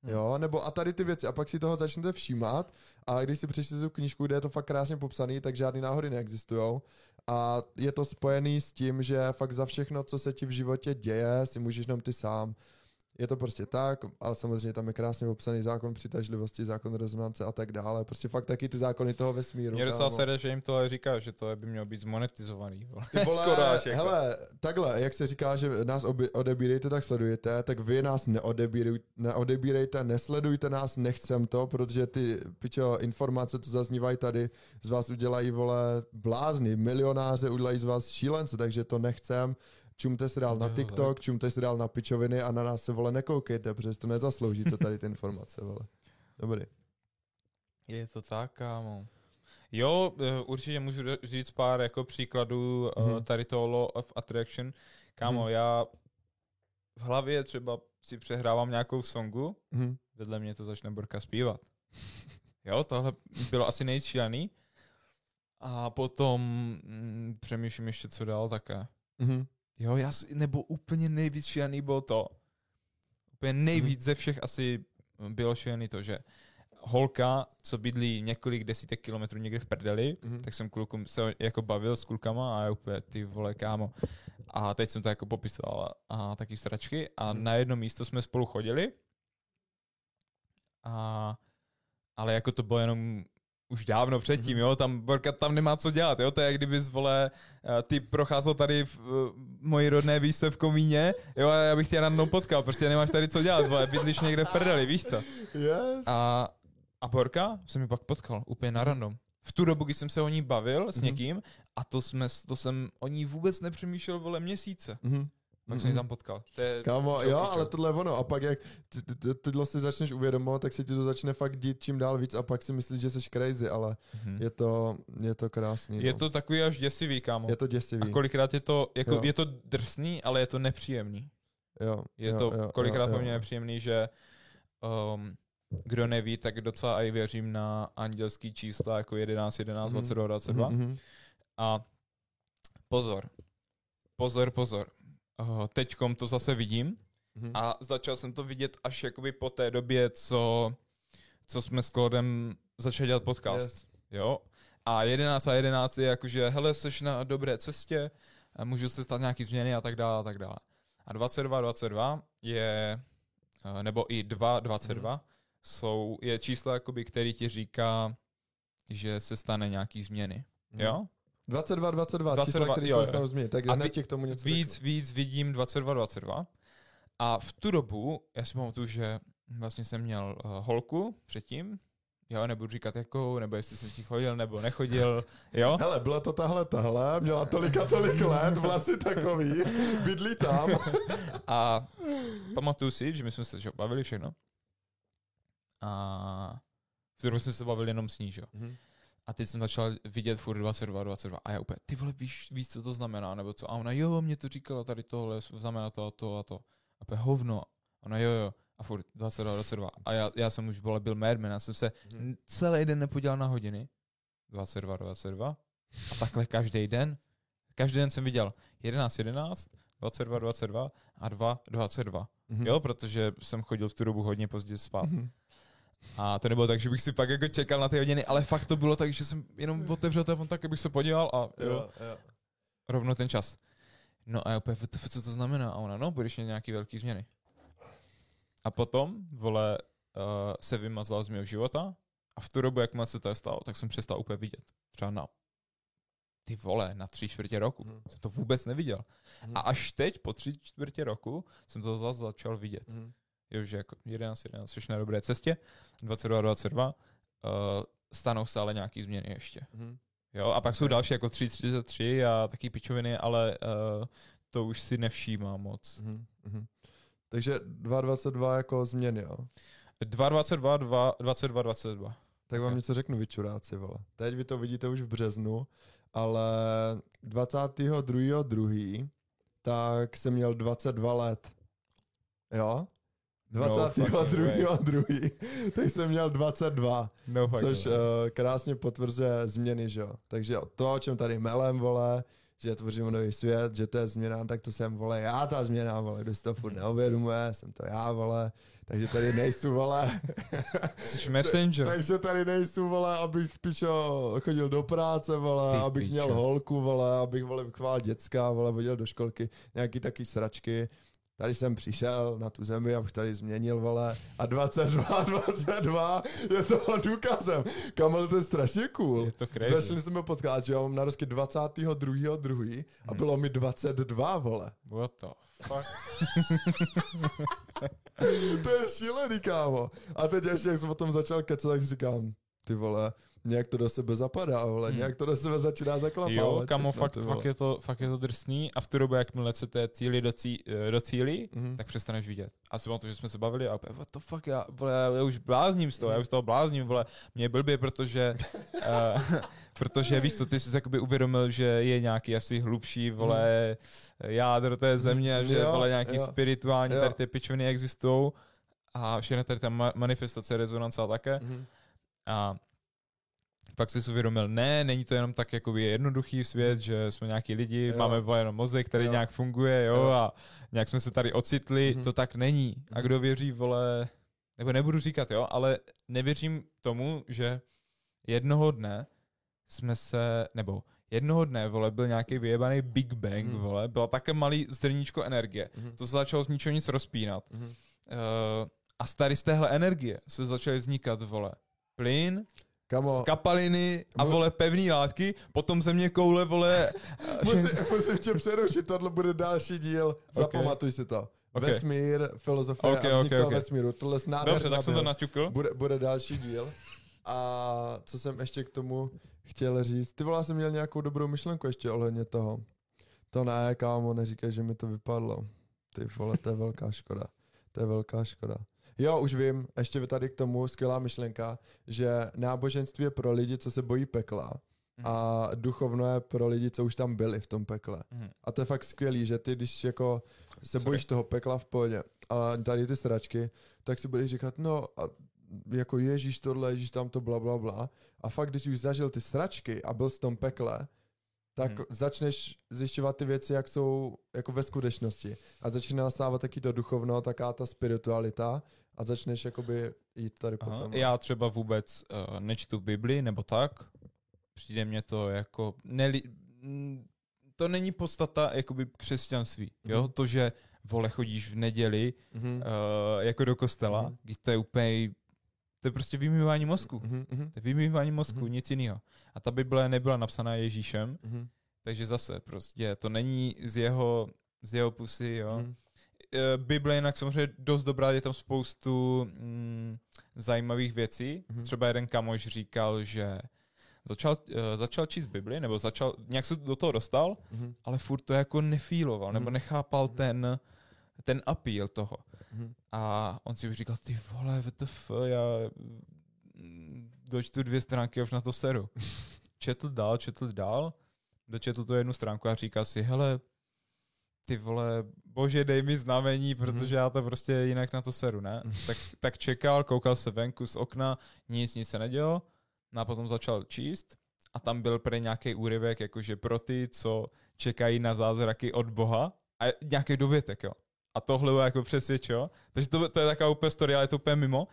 Hmm. Jo, nebo a tady ty věci a pak si toho začnete všímat a když si přečtete tu knížku, kde je to fakt krásně popsaný, tak žádný náhody neexistují a je to spojený s tím, že fakt za všechno, co se ti v životě děje, si můžeš jenom ty sám. Je to prostě tak, ale samozřejmě tam je krásně popsaný zákon přitažlivosti, zákon rezonance a tak dále. Prostě fakt taky ty zákony toho vesmíru. Mě docela sere, že jim to říká, že to by mělo být zmonetizovaný. Vole. Vole, Skoro až jako. hele, takhle, jak se říká, že nás obi, odebírejte, tak sledujete, tak vy nás neodebírejte, nesledujte nás, nechcem to, protože ty pičo, informace, co zaznívají tady, z vás udělají, vole, blázny, milionáře udělají z vás šílence, takže to nechcem. Čumte si dál na TikTok, čumte si dál na pičoviny a na nás se, vole, nekoukejte, protože si to nezasloužíte tady ty informace, vole. Dobrý. Je to tak, kámo. Jo, eh, určitě můžu říct pár jako příkladů uh, tady toho Law of Attraction. Kámo, Mhm. já v hlavě třeba si přehrávám nějakou songu, Mhm. vedle mě to začne Borka zpívat. Jo, tohle bylo asi nejšílený. A potom mm, přemýšlím ještě, co dál také. Mhm. Jo, já si, nebo úplně nejvíc šílený bylo to. Úplně nejvíc ze všech asi bylo šílený to, že holka, co bydlí několik desítek kilometrů někde v prdeli, Mhm. tak jsem klukům se jako bavil s klukama a úplně ty vole kámo. A teď jsem to jako popisoval a taky sračky a Mhm. na jedno místo jsme spolu chodili a ale jako to bylo jenom už dávno předtím, Mhm. jo, tam Borka tam nemá co dělat, jo, to je jak kdyby vole, eh, ty procházel tady v uh, mojí rodné výse v Komíně, jo, a já bych tě radnou potkal, prostě nemáš tady co dělat, vole, bydlíš někde v prdeli, víš co? Yes. A, a Borka se mi pak potkal, úplně na random. V tu dobu, kdy jsem se o ní bavil s Mhm. někým a to, jsme, to jsem o ní vůbec nepřemýšlel, vole, měsíce. Mhm. Pak jsem ji tam potkal. To je Kámo, jo, ale tohle je ono. A pak jak ty- ty- ty- tyhle si začneš uvědomovat, tak se ti to začne fakt dít čím dál víc a pak si myslíš, že jsi crazy, ale Mhm. je to, je to krásný. Je no. to takový až děsivý, kámo. je to děsivý. A kolikrát je to, jako, Jo. je to drsný, ale je to nepříjemný. jo, Je jo, to jo, kolikrát jo, pro mě jo. nepříjemný, že um, kdo neví, tak docela i věřím na andělský čísla jako 11, 11, Mhm. 22, 22. Mhm, mhm. A pozor, pozor, pozor. Uh, teďkom to zase vidím Mhm. a začal jsem to vidět až jakoby po té době, co, co jsme s Klodem začali dělat podcast. Yes. Jo? A 11 a 11 je jakože, hele, jsi na dobré cestě, můžu se stát nějaký změny a tak dále a tak dále. A 22, 22 je, eh, nebo i 2, 22 Mhm. jsou, je číslo, jakoby, který ti říká, že se stane nějaký změny. Mhm. Jo? 22, 22, 22, čísla, které jo, se změnit. Tak A hned ti k tomu něco Víc, řeknu. víc vidím 22, 22. A v tu dobu, já si pamatuju, že vlastně jsem měl uh, holku předtím, jo, nebudu říkat jakou, nebo jestli jsem s ní chodil, nebo nechodil, jo. Hele, byla to tahle, tahle, měla tolik a tolik let, vlasy takový, bydlí tam. A pamatuju si, že my jsme se že, bavili všechno. A v jsme se bavili jenom s ní, že? jo. Mhm. A teď jsem začal vidět furt 22, 22 a já úplně, ty vole, víš, víš, co to znamená, nebo co? A ona, jo, mě to říkala tady tohle, znamená to a to a to. A úplně, hovno. Ona, jo, jo. A furt 22, 22. A já, já jsem už, vole, byl madman, já jsem se Mhm. celý den nepodíval na hodiny. 22, 22. A takhle každý den. Každý den jsem viděl 11, 11, 22, 22 a 2, 22. Mhm. Jo, protože jsem chodil v tu dobu hodně pozdě spát. Mhm. A to nebylo tak, že bych si pak jako čekal na ty hodiny, ale fakt to bylo tak, že jsem jenom otevřel telefon tak, abych se podíval a jo, Jo, jo. rovno ten čas. No a "WTF, co to znamená? A ona, no, budeš mít nějaký velký změny. A potom, vole, uh, se vymazala z mého života a v tu dobu, jak se to stalo, tak jsem přestal úplně vidět. Třeba na ty vole, na tři čtvrtě roku. Mhm. Jsem to vůbec neviděl. Mhm. A až teď, po tři čtvrtě roku, jsem to zase začal vidět. Mhm. Jo, že jako 11, 11, jsi na dobré cestě, 22, 22, uh, stanou se ale nějaký změny ještě. Mhm. Jo, a pak jsou Ok. další jako 333 a taky pičoviny, ale uh, to už si nevšímám moc. Mhm. Mhm. Takže 2.22 jako změny, jo. 222, 2, 22, 22. Tak vám Ok. něco řeknu, vy čuráci, vole. Teď vy to vidíte už v březnu, ale 22.2. tak jsem měl 22 let. Jo? No fucking 22.2. tak jsem měl 22, No fakt. což uh, krásně potvrzuje změny, že jo. Takže to, o čem tady melem, vole, že tvořím nový svět, že to je změna, tak to jsem, vole, já ta změna, vole, kdo si to furt neuvědomuje, jsem to já, vole, takže tady nejsou, vole. Jsi messenger. Takže tady nejsou, vole, abych pičo chodil do práce, vole, Ty abych pičo. měl holku, vole, abych, vole, vychoval děcka, vole, vodil do školky, nějaký taky sračky. Tady jsem přišel na tu zemi, abych tady změnil, vole, a 22, 22 je toho důkazem. Kamel, to je strašně cool. Je to crazy. Začali jsme potkat, že já mám narozky 22. 2. a bylo mi 22, vole. What the fuck? To je šílený, kámo. A teď ještě, jak jsem o tom začal kecat, tak říkám, ty vole, nějak to do sebe zapadá, vole, Hmm. nějak to do sebe začíná zaklapávat. Jo, kamo, fakt, vole. fakt, je to, fakt je to drsný a v tu dobu, jakmile se té cíli do, cí, do cíli, Mhm. tak přestaneš vidět. A si to, že jsme se bavili a opět, what the fuck, já, vole, já, už blázním z toho, já už z toho blázním, vole, mě je blbě, protože, uh, protože víš co, ty jsi jakoby uvědomil, že je nějaký asi hlubší, vole, jádro té země, a že Jo, vole nějaký jo. spirituální, Jo. tady ty pičoviny existují a všechny tady ta ma- manifestace, rezonance a také. Mhm. A pak jsi si uvědomil, ne, není to jenom tak jakoby jednoduchý svět, že jsme nějaký lidi, Jo. máme jenom mozek, který Jo. nějak funguje, jo, Jo. a nějak jsme se tady ocitli, Mhm. to tak není. A Mhm. kdo věří, vole, nebo nebudu říkat, jo, ale nevěřím tomu, že jednoho dne jsme se, nebo jednoho dne, vole, byl nějaký vyjebaný Big Bang, Mhm. vole, bylo také malý zrníčko energie. Mhm. To se začalo z ničeho nic rozpínat. Mhm. Uh, a z tady z téhle energie se začaly vznikat, vole, plyn, Kamo, kapaliny a vole pevné látky, potom země koule, vole. musím, musím tě přerušit, tohle bude další díl, zapamatuj si to. Ok. Vesmír, filozofie Ok, a vznik ok, toho ok. vesmíru. Tohle snad Dobře, tak jsem to naťukl. bude, bude další díl. A co jsem ještě k tomu chtěl říct? Ty vole, jsem měl nějakou dobrou myšlenku ještě ohledně toho. To ne, kámo, neříkej, že mi to vypadlo. Ty vole, to je velká škoda. To je velká škoda. Jo, už vím, ještě tady k tomu skvělá myšlenka, že náboženství je pro lidi, co se bojí pekla a duchovno je pro lidi, co už tam byli v tom pekle. Mhm. A to je fakt skvělý, že ty, když jako se bojíš toho pekla v pohodě a tady ty sračky, tak si budeš říkat, no a jako Ježíš tohle, Ježíš tamto, bla, bla, bla. A fakt, když už zažil ty sračky a byl v tom pekle, tak Mhm. začneš zjišťovat ty věci, jak jsou jako ve skutečnosti. A začíná nastávat taky to duchovno, taká ta spiritualita a začneš jakoby jít tady Aha. potom. Já třeba vůbec uh, nečtu Bibli nebo tak. Přijde mně to jako... Neli, mm, to není podstata jakoby křesťanství. Jo? Mhm. To, že vole chodíš v neděli Mhm. uh, jako do kostela, Mhm. to je úplně... To je prostě vymývání mozku. Mhm, mhm, To je vymývání mozku, Mhm. nic jiného. A ta Bible nebyla napsaná Ježíšem, mhm, takže zase prostě to není z jeho, z jeho pusy, jo. mhm. Eh, Bible je jinak samozřejmě dost dobrá, je tam spoustu mm, zajímavých věcí. Mhm. Třeba jeden kamoš říkal, že začal, uh, začal číst Bibli, nebo začal, nějak se do toho dostal, Mhm, ale furt to jako nefíloval, nebo Mhm. nechápal ten, ten appeal toho. mhm. A on si už říkal, ty vole, WTF, já dočtu dvě stránky a už na to seru. Četl dál, četl dál, dočetl to jednu stránku a říkal si, hele, ty vole, bože, dej mi znamení, protože já to prostě jinak na to seru, ne? Tak, tak čekal, koukal se venku z okna, nic, nic se nedělo, no a potom začal číst a tam byl pre nějaký úryvek, jakože pro ty, co čekají na zázraky od Boha a nějaký dovětek, jo. A tohle ho jako přesvědčilo. Takže to, to je taková úplně story, ale je to úplně mimo.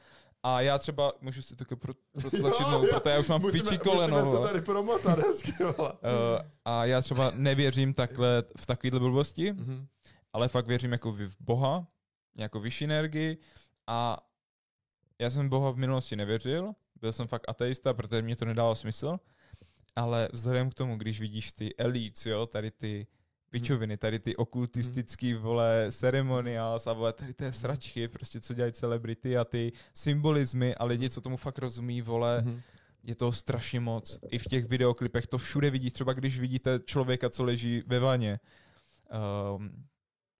A já třeba, můžu si taky pro, protlačit nohu, protože já už mám musíme, piči koleno. Musíme se tady promotat hezky. Uh, a já třeba nevěřím takhle v takovéhle blbosti, Mhm. ale fakt věřím jako v v Boha, jako vyšší energii a já jsem Boha v minulosti nevěřil, byl jsem fakt ateista, protože mě to nedalo smysl, ale vzhledem k tomu, když vidíš ty elites, jo, tady ty pičoviny, tady ty okultistický, vole, ceremonials a vole, tady ty sračky, prostě co dělají celebrity a ty symbolizmy a lidi, co tomu fakt rozumí, vole, Mhm. je to strašně moc. I v těch videoklipech to všude vidíš, třeba když vidíte člověka, co leží ve vaně, um,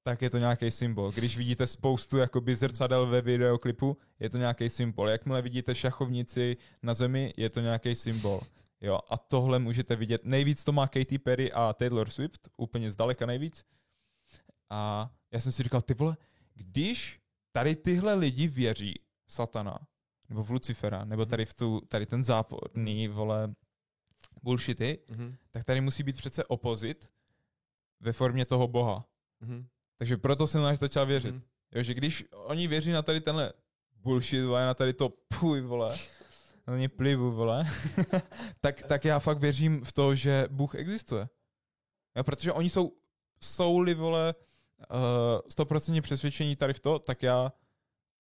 tak je to nějaký symbol. Když vidíte spoustu jakoby zrcadel ve videoklipu, je to nějaký symbol. Jakmile vidíte šachovnici na zemi, je to nějaký symbol. Jo, a tohle můžete vidět. Nejvíc to má Katy Perry a Taylor Swift, úplně zdaleka nejvíc. A já jsem si říkal, ty vole, když tady tyhle lidi věří v satana, nebo v Lucifera, nebo tady v tu, tady ten záporný, vole, bullshity, Mhm. tak tady musí být přece opozit ve formě toho boha. Mhm. Takže proto jsem náš začal věřit. Mhm. Jo, že když oni věří na tady tenhle bullshit, vole, na tady to puj, vole, na ně plivu, vole, tak, tak já fakt věřím v to, že Bůh existuje. Jo, protože oni jsou souli, vole, uh, 100% přesvědčení tady v to, tak já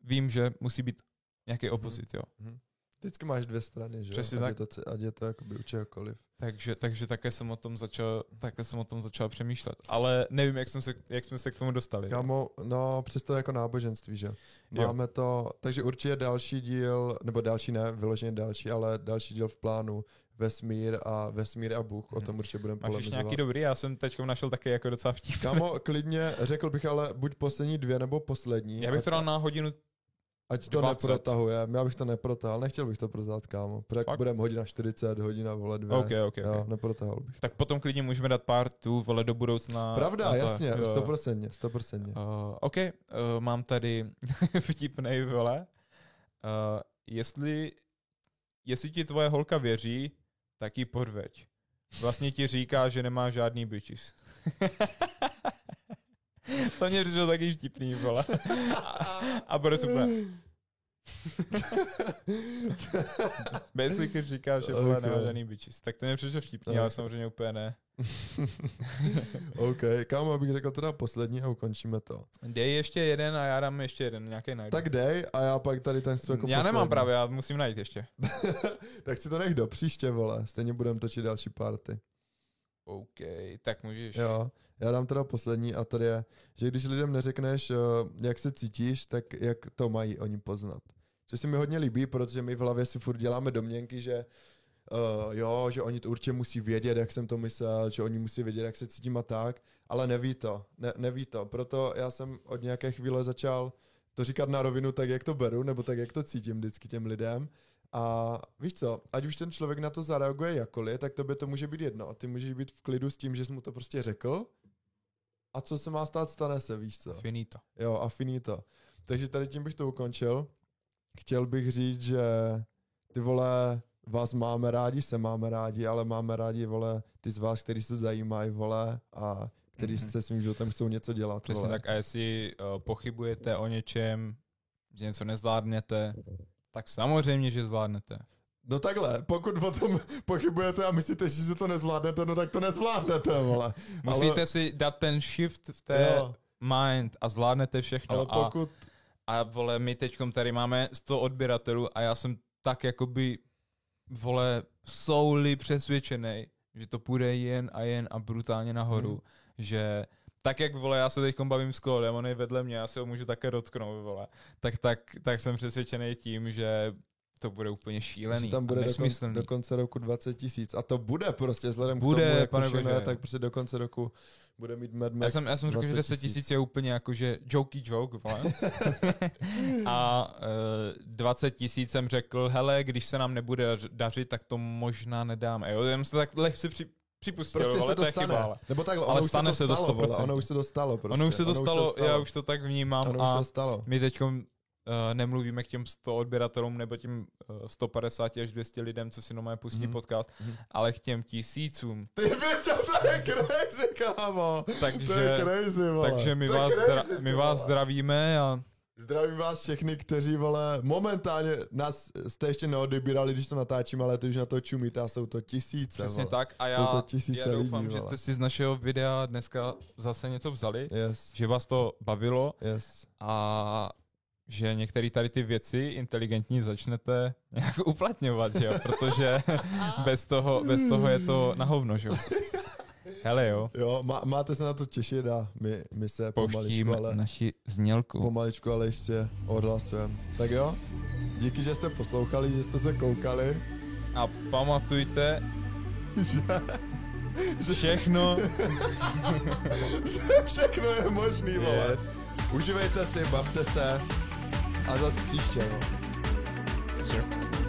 vím, že musí být nějaký opozit, jo. Mhm. Vždycky máš dvě strany, že jo? Přesně ať tak. Je to, ať je to jakoby u čehokoliv. Takže, takže také jsem o tom začal, také jsem o tom začal přemýšlet. Ale nevím, jak, jsem se, jak jsme se k tomu dostali. jo. Kámo, no přesto jako náboženství, že? Jo. Máme to, takže určitě další díl, nebo další ne, vyloženě další, ale další díl v plánu, vesmír a vesmír a Bůh, o tom určitě budeme Máš polemizovat. nějaký dobrý? Já jsem teď našel také jako docela vtip. Kámo, klidně, řekl bych ale buď poslední dvě, nebo poslední. Já bych to dal na hodinu. Ať to 20. neprotahuje, já bych to neprotahal, nechtěl bych to protahovat, kámo. Protože budeme hodina 40, hodina, vole, dvě. OK, OK, Jo, OK. neprotahal bych. Tak potom klidně můžeme dát pár tu, vole, do budoucna. Pravda, na to. jasně, stoprocentně, stoprocentně. Uh, OK, uh, mám tady vtipnej, vole. Uh, jestli, jestli ti tvoje holka věří, tak ji podveď. Vlastně ti říká, že nemá žádný bitches. to mě přišlo taky vtipný, vole. A, a bude super. Basically říká, že vole, nemá Ok. žádný bitches. Tak to mě přišlo vtipný, Ok. ale samozřejmě úplně ne. OK, kámo, abych řekl teda poslední a ukončíme to. Dej ještě jeden a já dám ještě jeden, nějaký najdu. Tak dej a já pak tady ten chci jako já nemám poslední. právě, já musím najít ještě. tak si to nech do příště, vole, stejně budeme točit další party. OK, tak můžeš. Jo, já dám teda poslední a tady je, že když lidem neřekneš, eh, jak se cítíš, tak jak to mají oni poznat. Což se mi hodně líbí, protože my v hlavě si furt děláme domněnky, že uh, jo, že oni to určitě musí vědět, jak jsem to myslel, že oni musí vědět, jak se cítím a tak, ale neví to, ne, neví to. Proto já jsem od nějaké chvíle začal to říkat na rovinu tak, jak to beru, nebo tak, jak to cítím vždycky těm lidem. A víš co, ať už ten člověk na to zareaguje jakkoliv, tak tobě to může být jedno. Ty můžeš být v klidu s tím, že jsi mu to prostě řekl. A co se má stát, stane se, víš co. Finito. Jo, a finito. Takže tady tím bych to ukončil. Chtěl bych říct, že ty vole, vás máme rádi, se máme rádi, ale máme rádi, vole, ty z vás, kteří se zajímají, vole, a kteří Mhm. se svým životem chcou něco dělat, Přesně vole. tak a jestli uh, pochybujete o něčem, že něco nezvládnete, tak samozřejmě, že zvládnete. No takhle, pokud o tom pochybujete a myslíte, že si to nezvládnete, no tak to nezvládnete, vole. Musíte ale, si dát ten shift v té jo, mind a zvládnete všechno. ale a, pokud, a vole, my teďkom tady máme 100 odběratelů a já jsem tak jakoby, vole, souli přesvědčený, že to půjde jen a jen a brutálně nahoru, Mhm. že tak jak, vole, já se teď bavím s Claudem, on je vedle mě, já se ho můžu také dotknout, vole, tak, tak, tak jsem přesvědčený tím, že to bude úplně šílený že tam bude do, kon, do konce roku 20 tisíc. A to bude prostě, vzhledem Bude, k tomu, jak pane to je, bože. tak prostě do konce roku bude mít Mad Já Max jsem, já jsem řekl, že 10 tisíc je úplně jako, že jokey joke, vole. A uh, 20 tisíc jsem řekl, hele, když se nám nebude dař- dařit, tak to možná nedáme. Jo, já jsem se tak lehce při, připustil, Prostě ale se to to je stane. chyba, ale. Nebo takhle, Ale už stane se se to to stalo, vole, 100%. ono už se to stalo prostě. ono už se to stalo, stalo. já už to tak vnímám Ono už a se stalo. my teď nemluvíme k těm 100 odběratelům nebo těm uh, 150 až 200 lidem, co si normálně pustí Mhm. podcast, Mhm. ale k těm tisícům. Ty věc, to je crazy, kámo. To je Takže, crazy, vole. takže my, to je vás, crazy, zdra- my vás zdravíme a Zdravím vás všechny, kteří, vole, momentálně nás jste ještě neodebírali, když to natáčím, ale to už na to čumíte a jsou to tisíce, Přesně vole. tak a Jsou já, to tisíce já doufám, lidí, že jste si z našeho videa dneska zase něco vzali, Yes, že vás to bavilo yes. a že některé tady ty věci inteligentní začnete nějak uplatňovat, že jo? protože bez toho, bez toho je to na hovno, že jo. Hele jo, Jo, má, máte se na to těšit a my, my se pouštím pomaličku, ale, naši znělku. pomaličku, ale ještě odhlasujeme. Tak jo, díky, že jste poslouchali, že jste se koukali. A pamatujte, všechno Všechno je možný, vole. Yes. Uživejte si, bavte se a zase příště, no. Sure.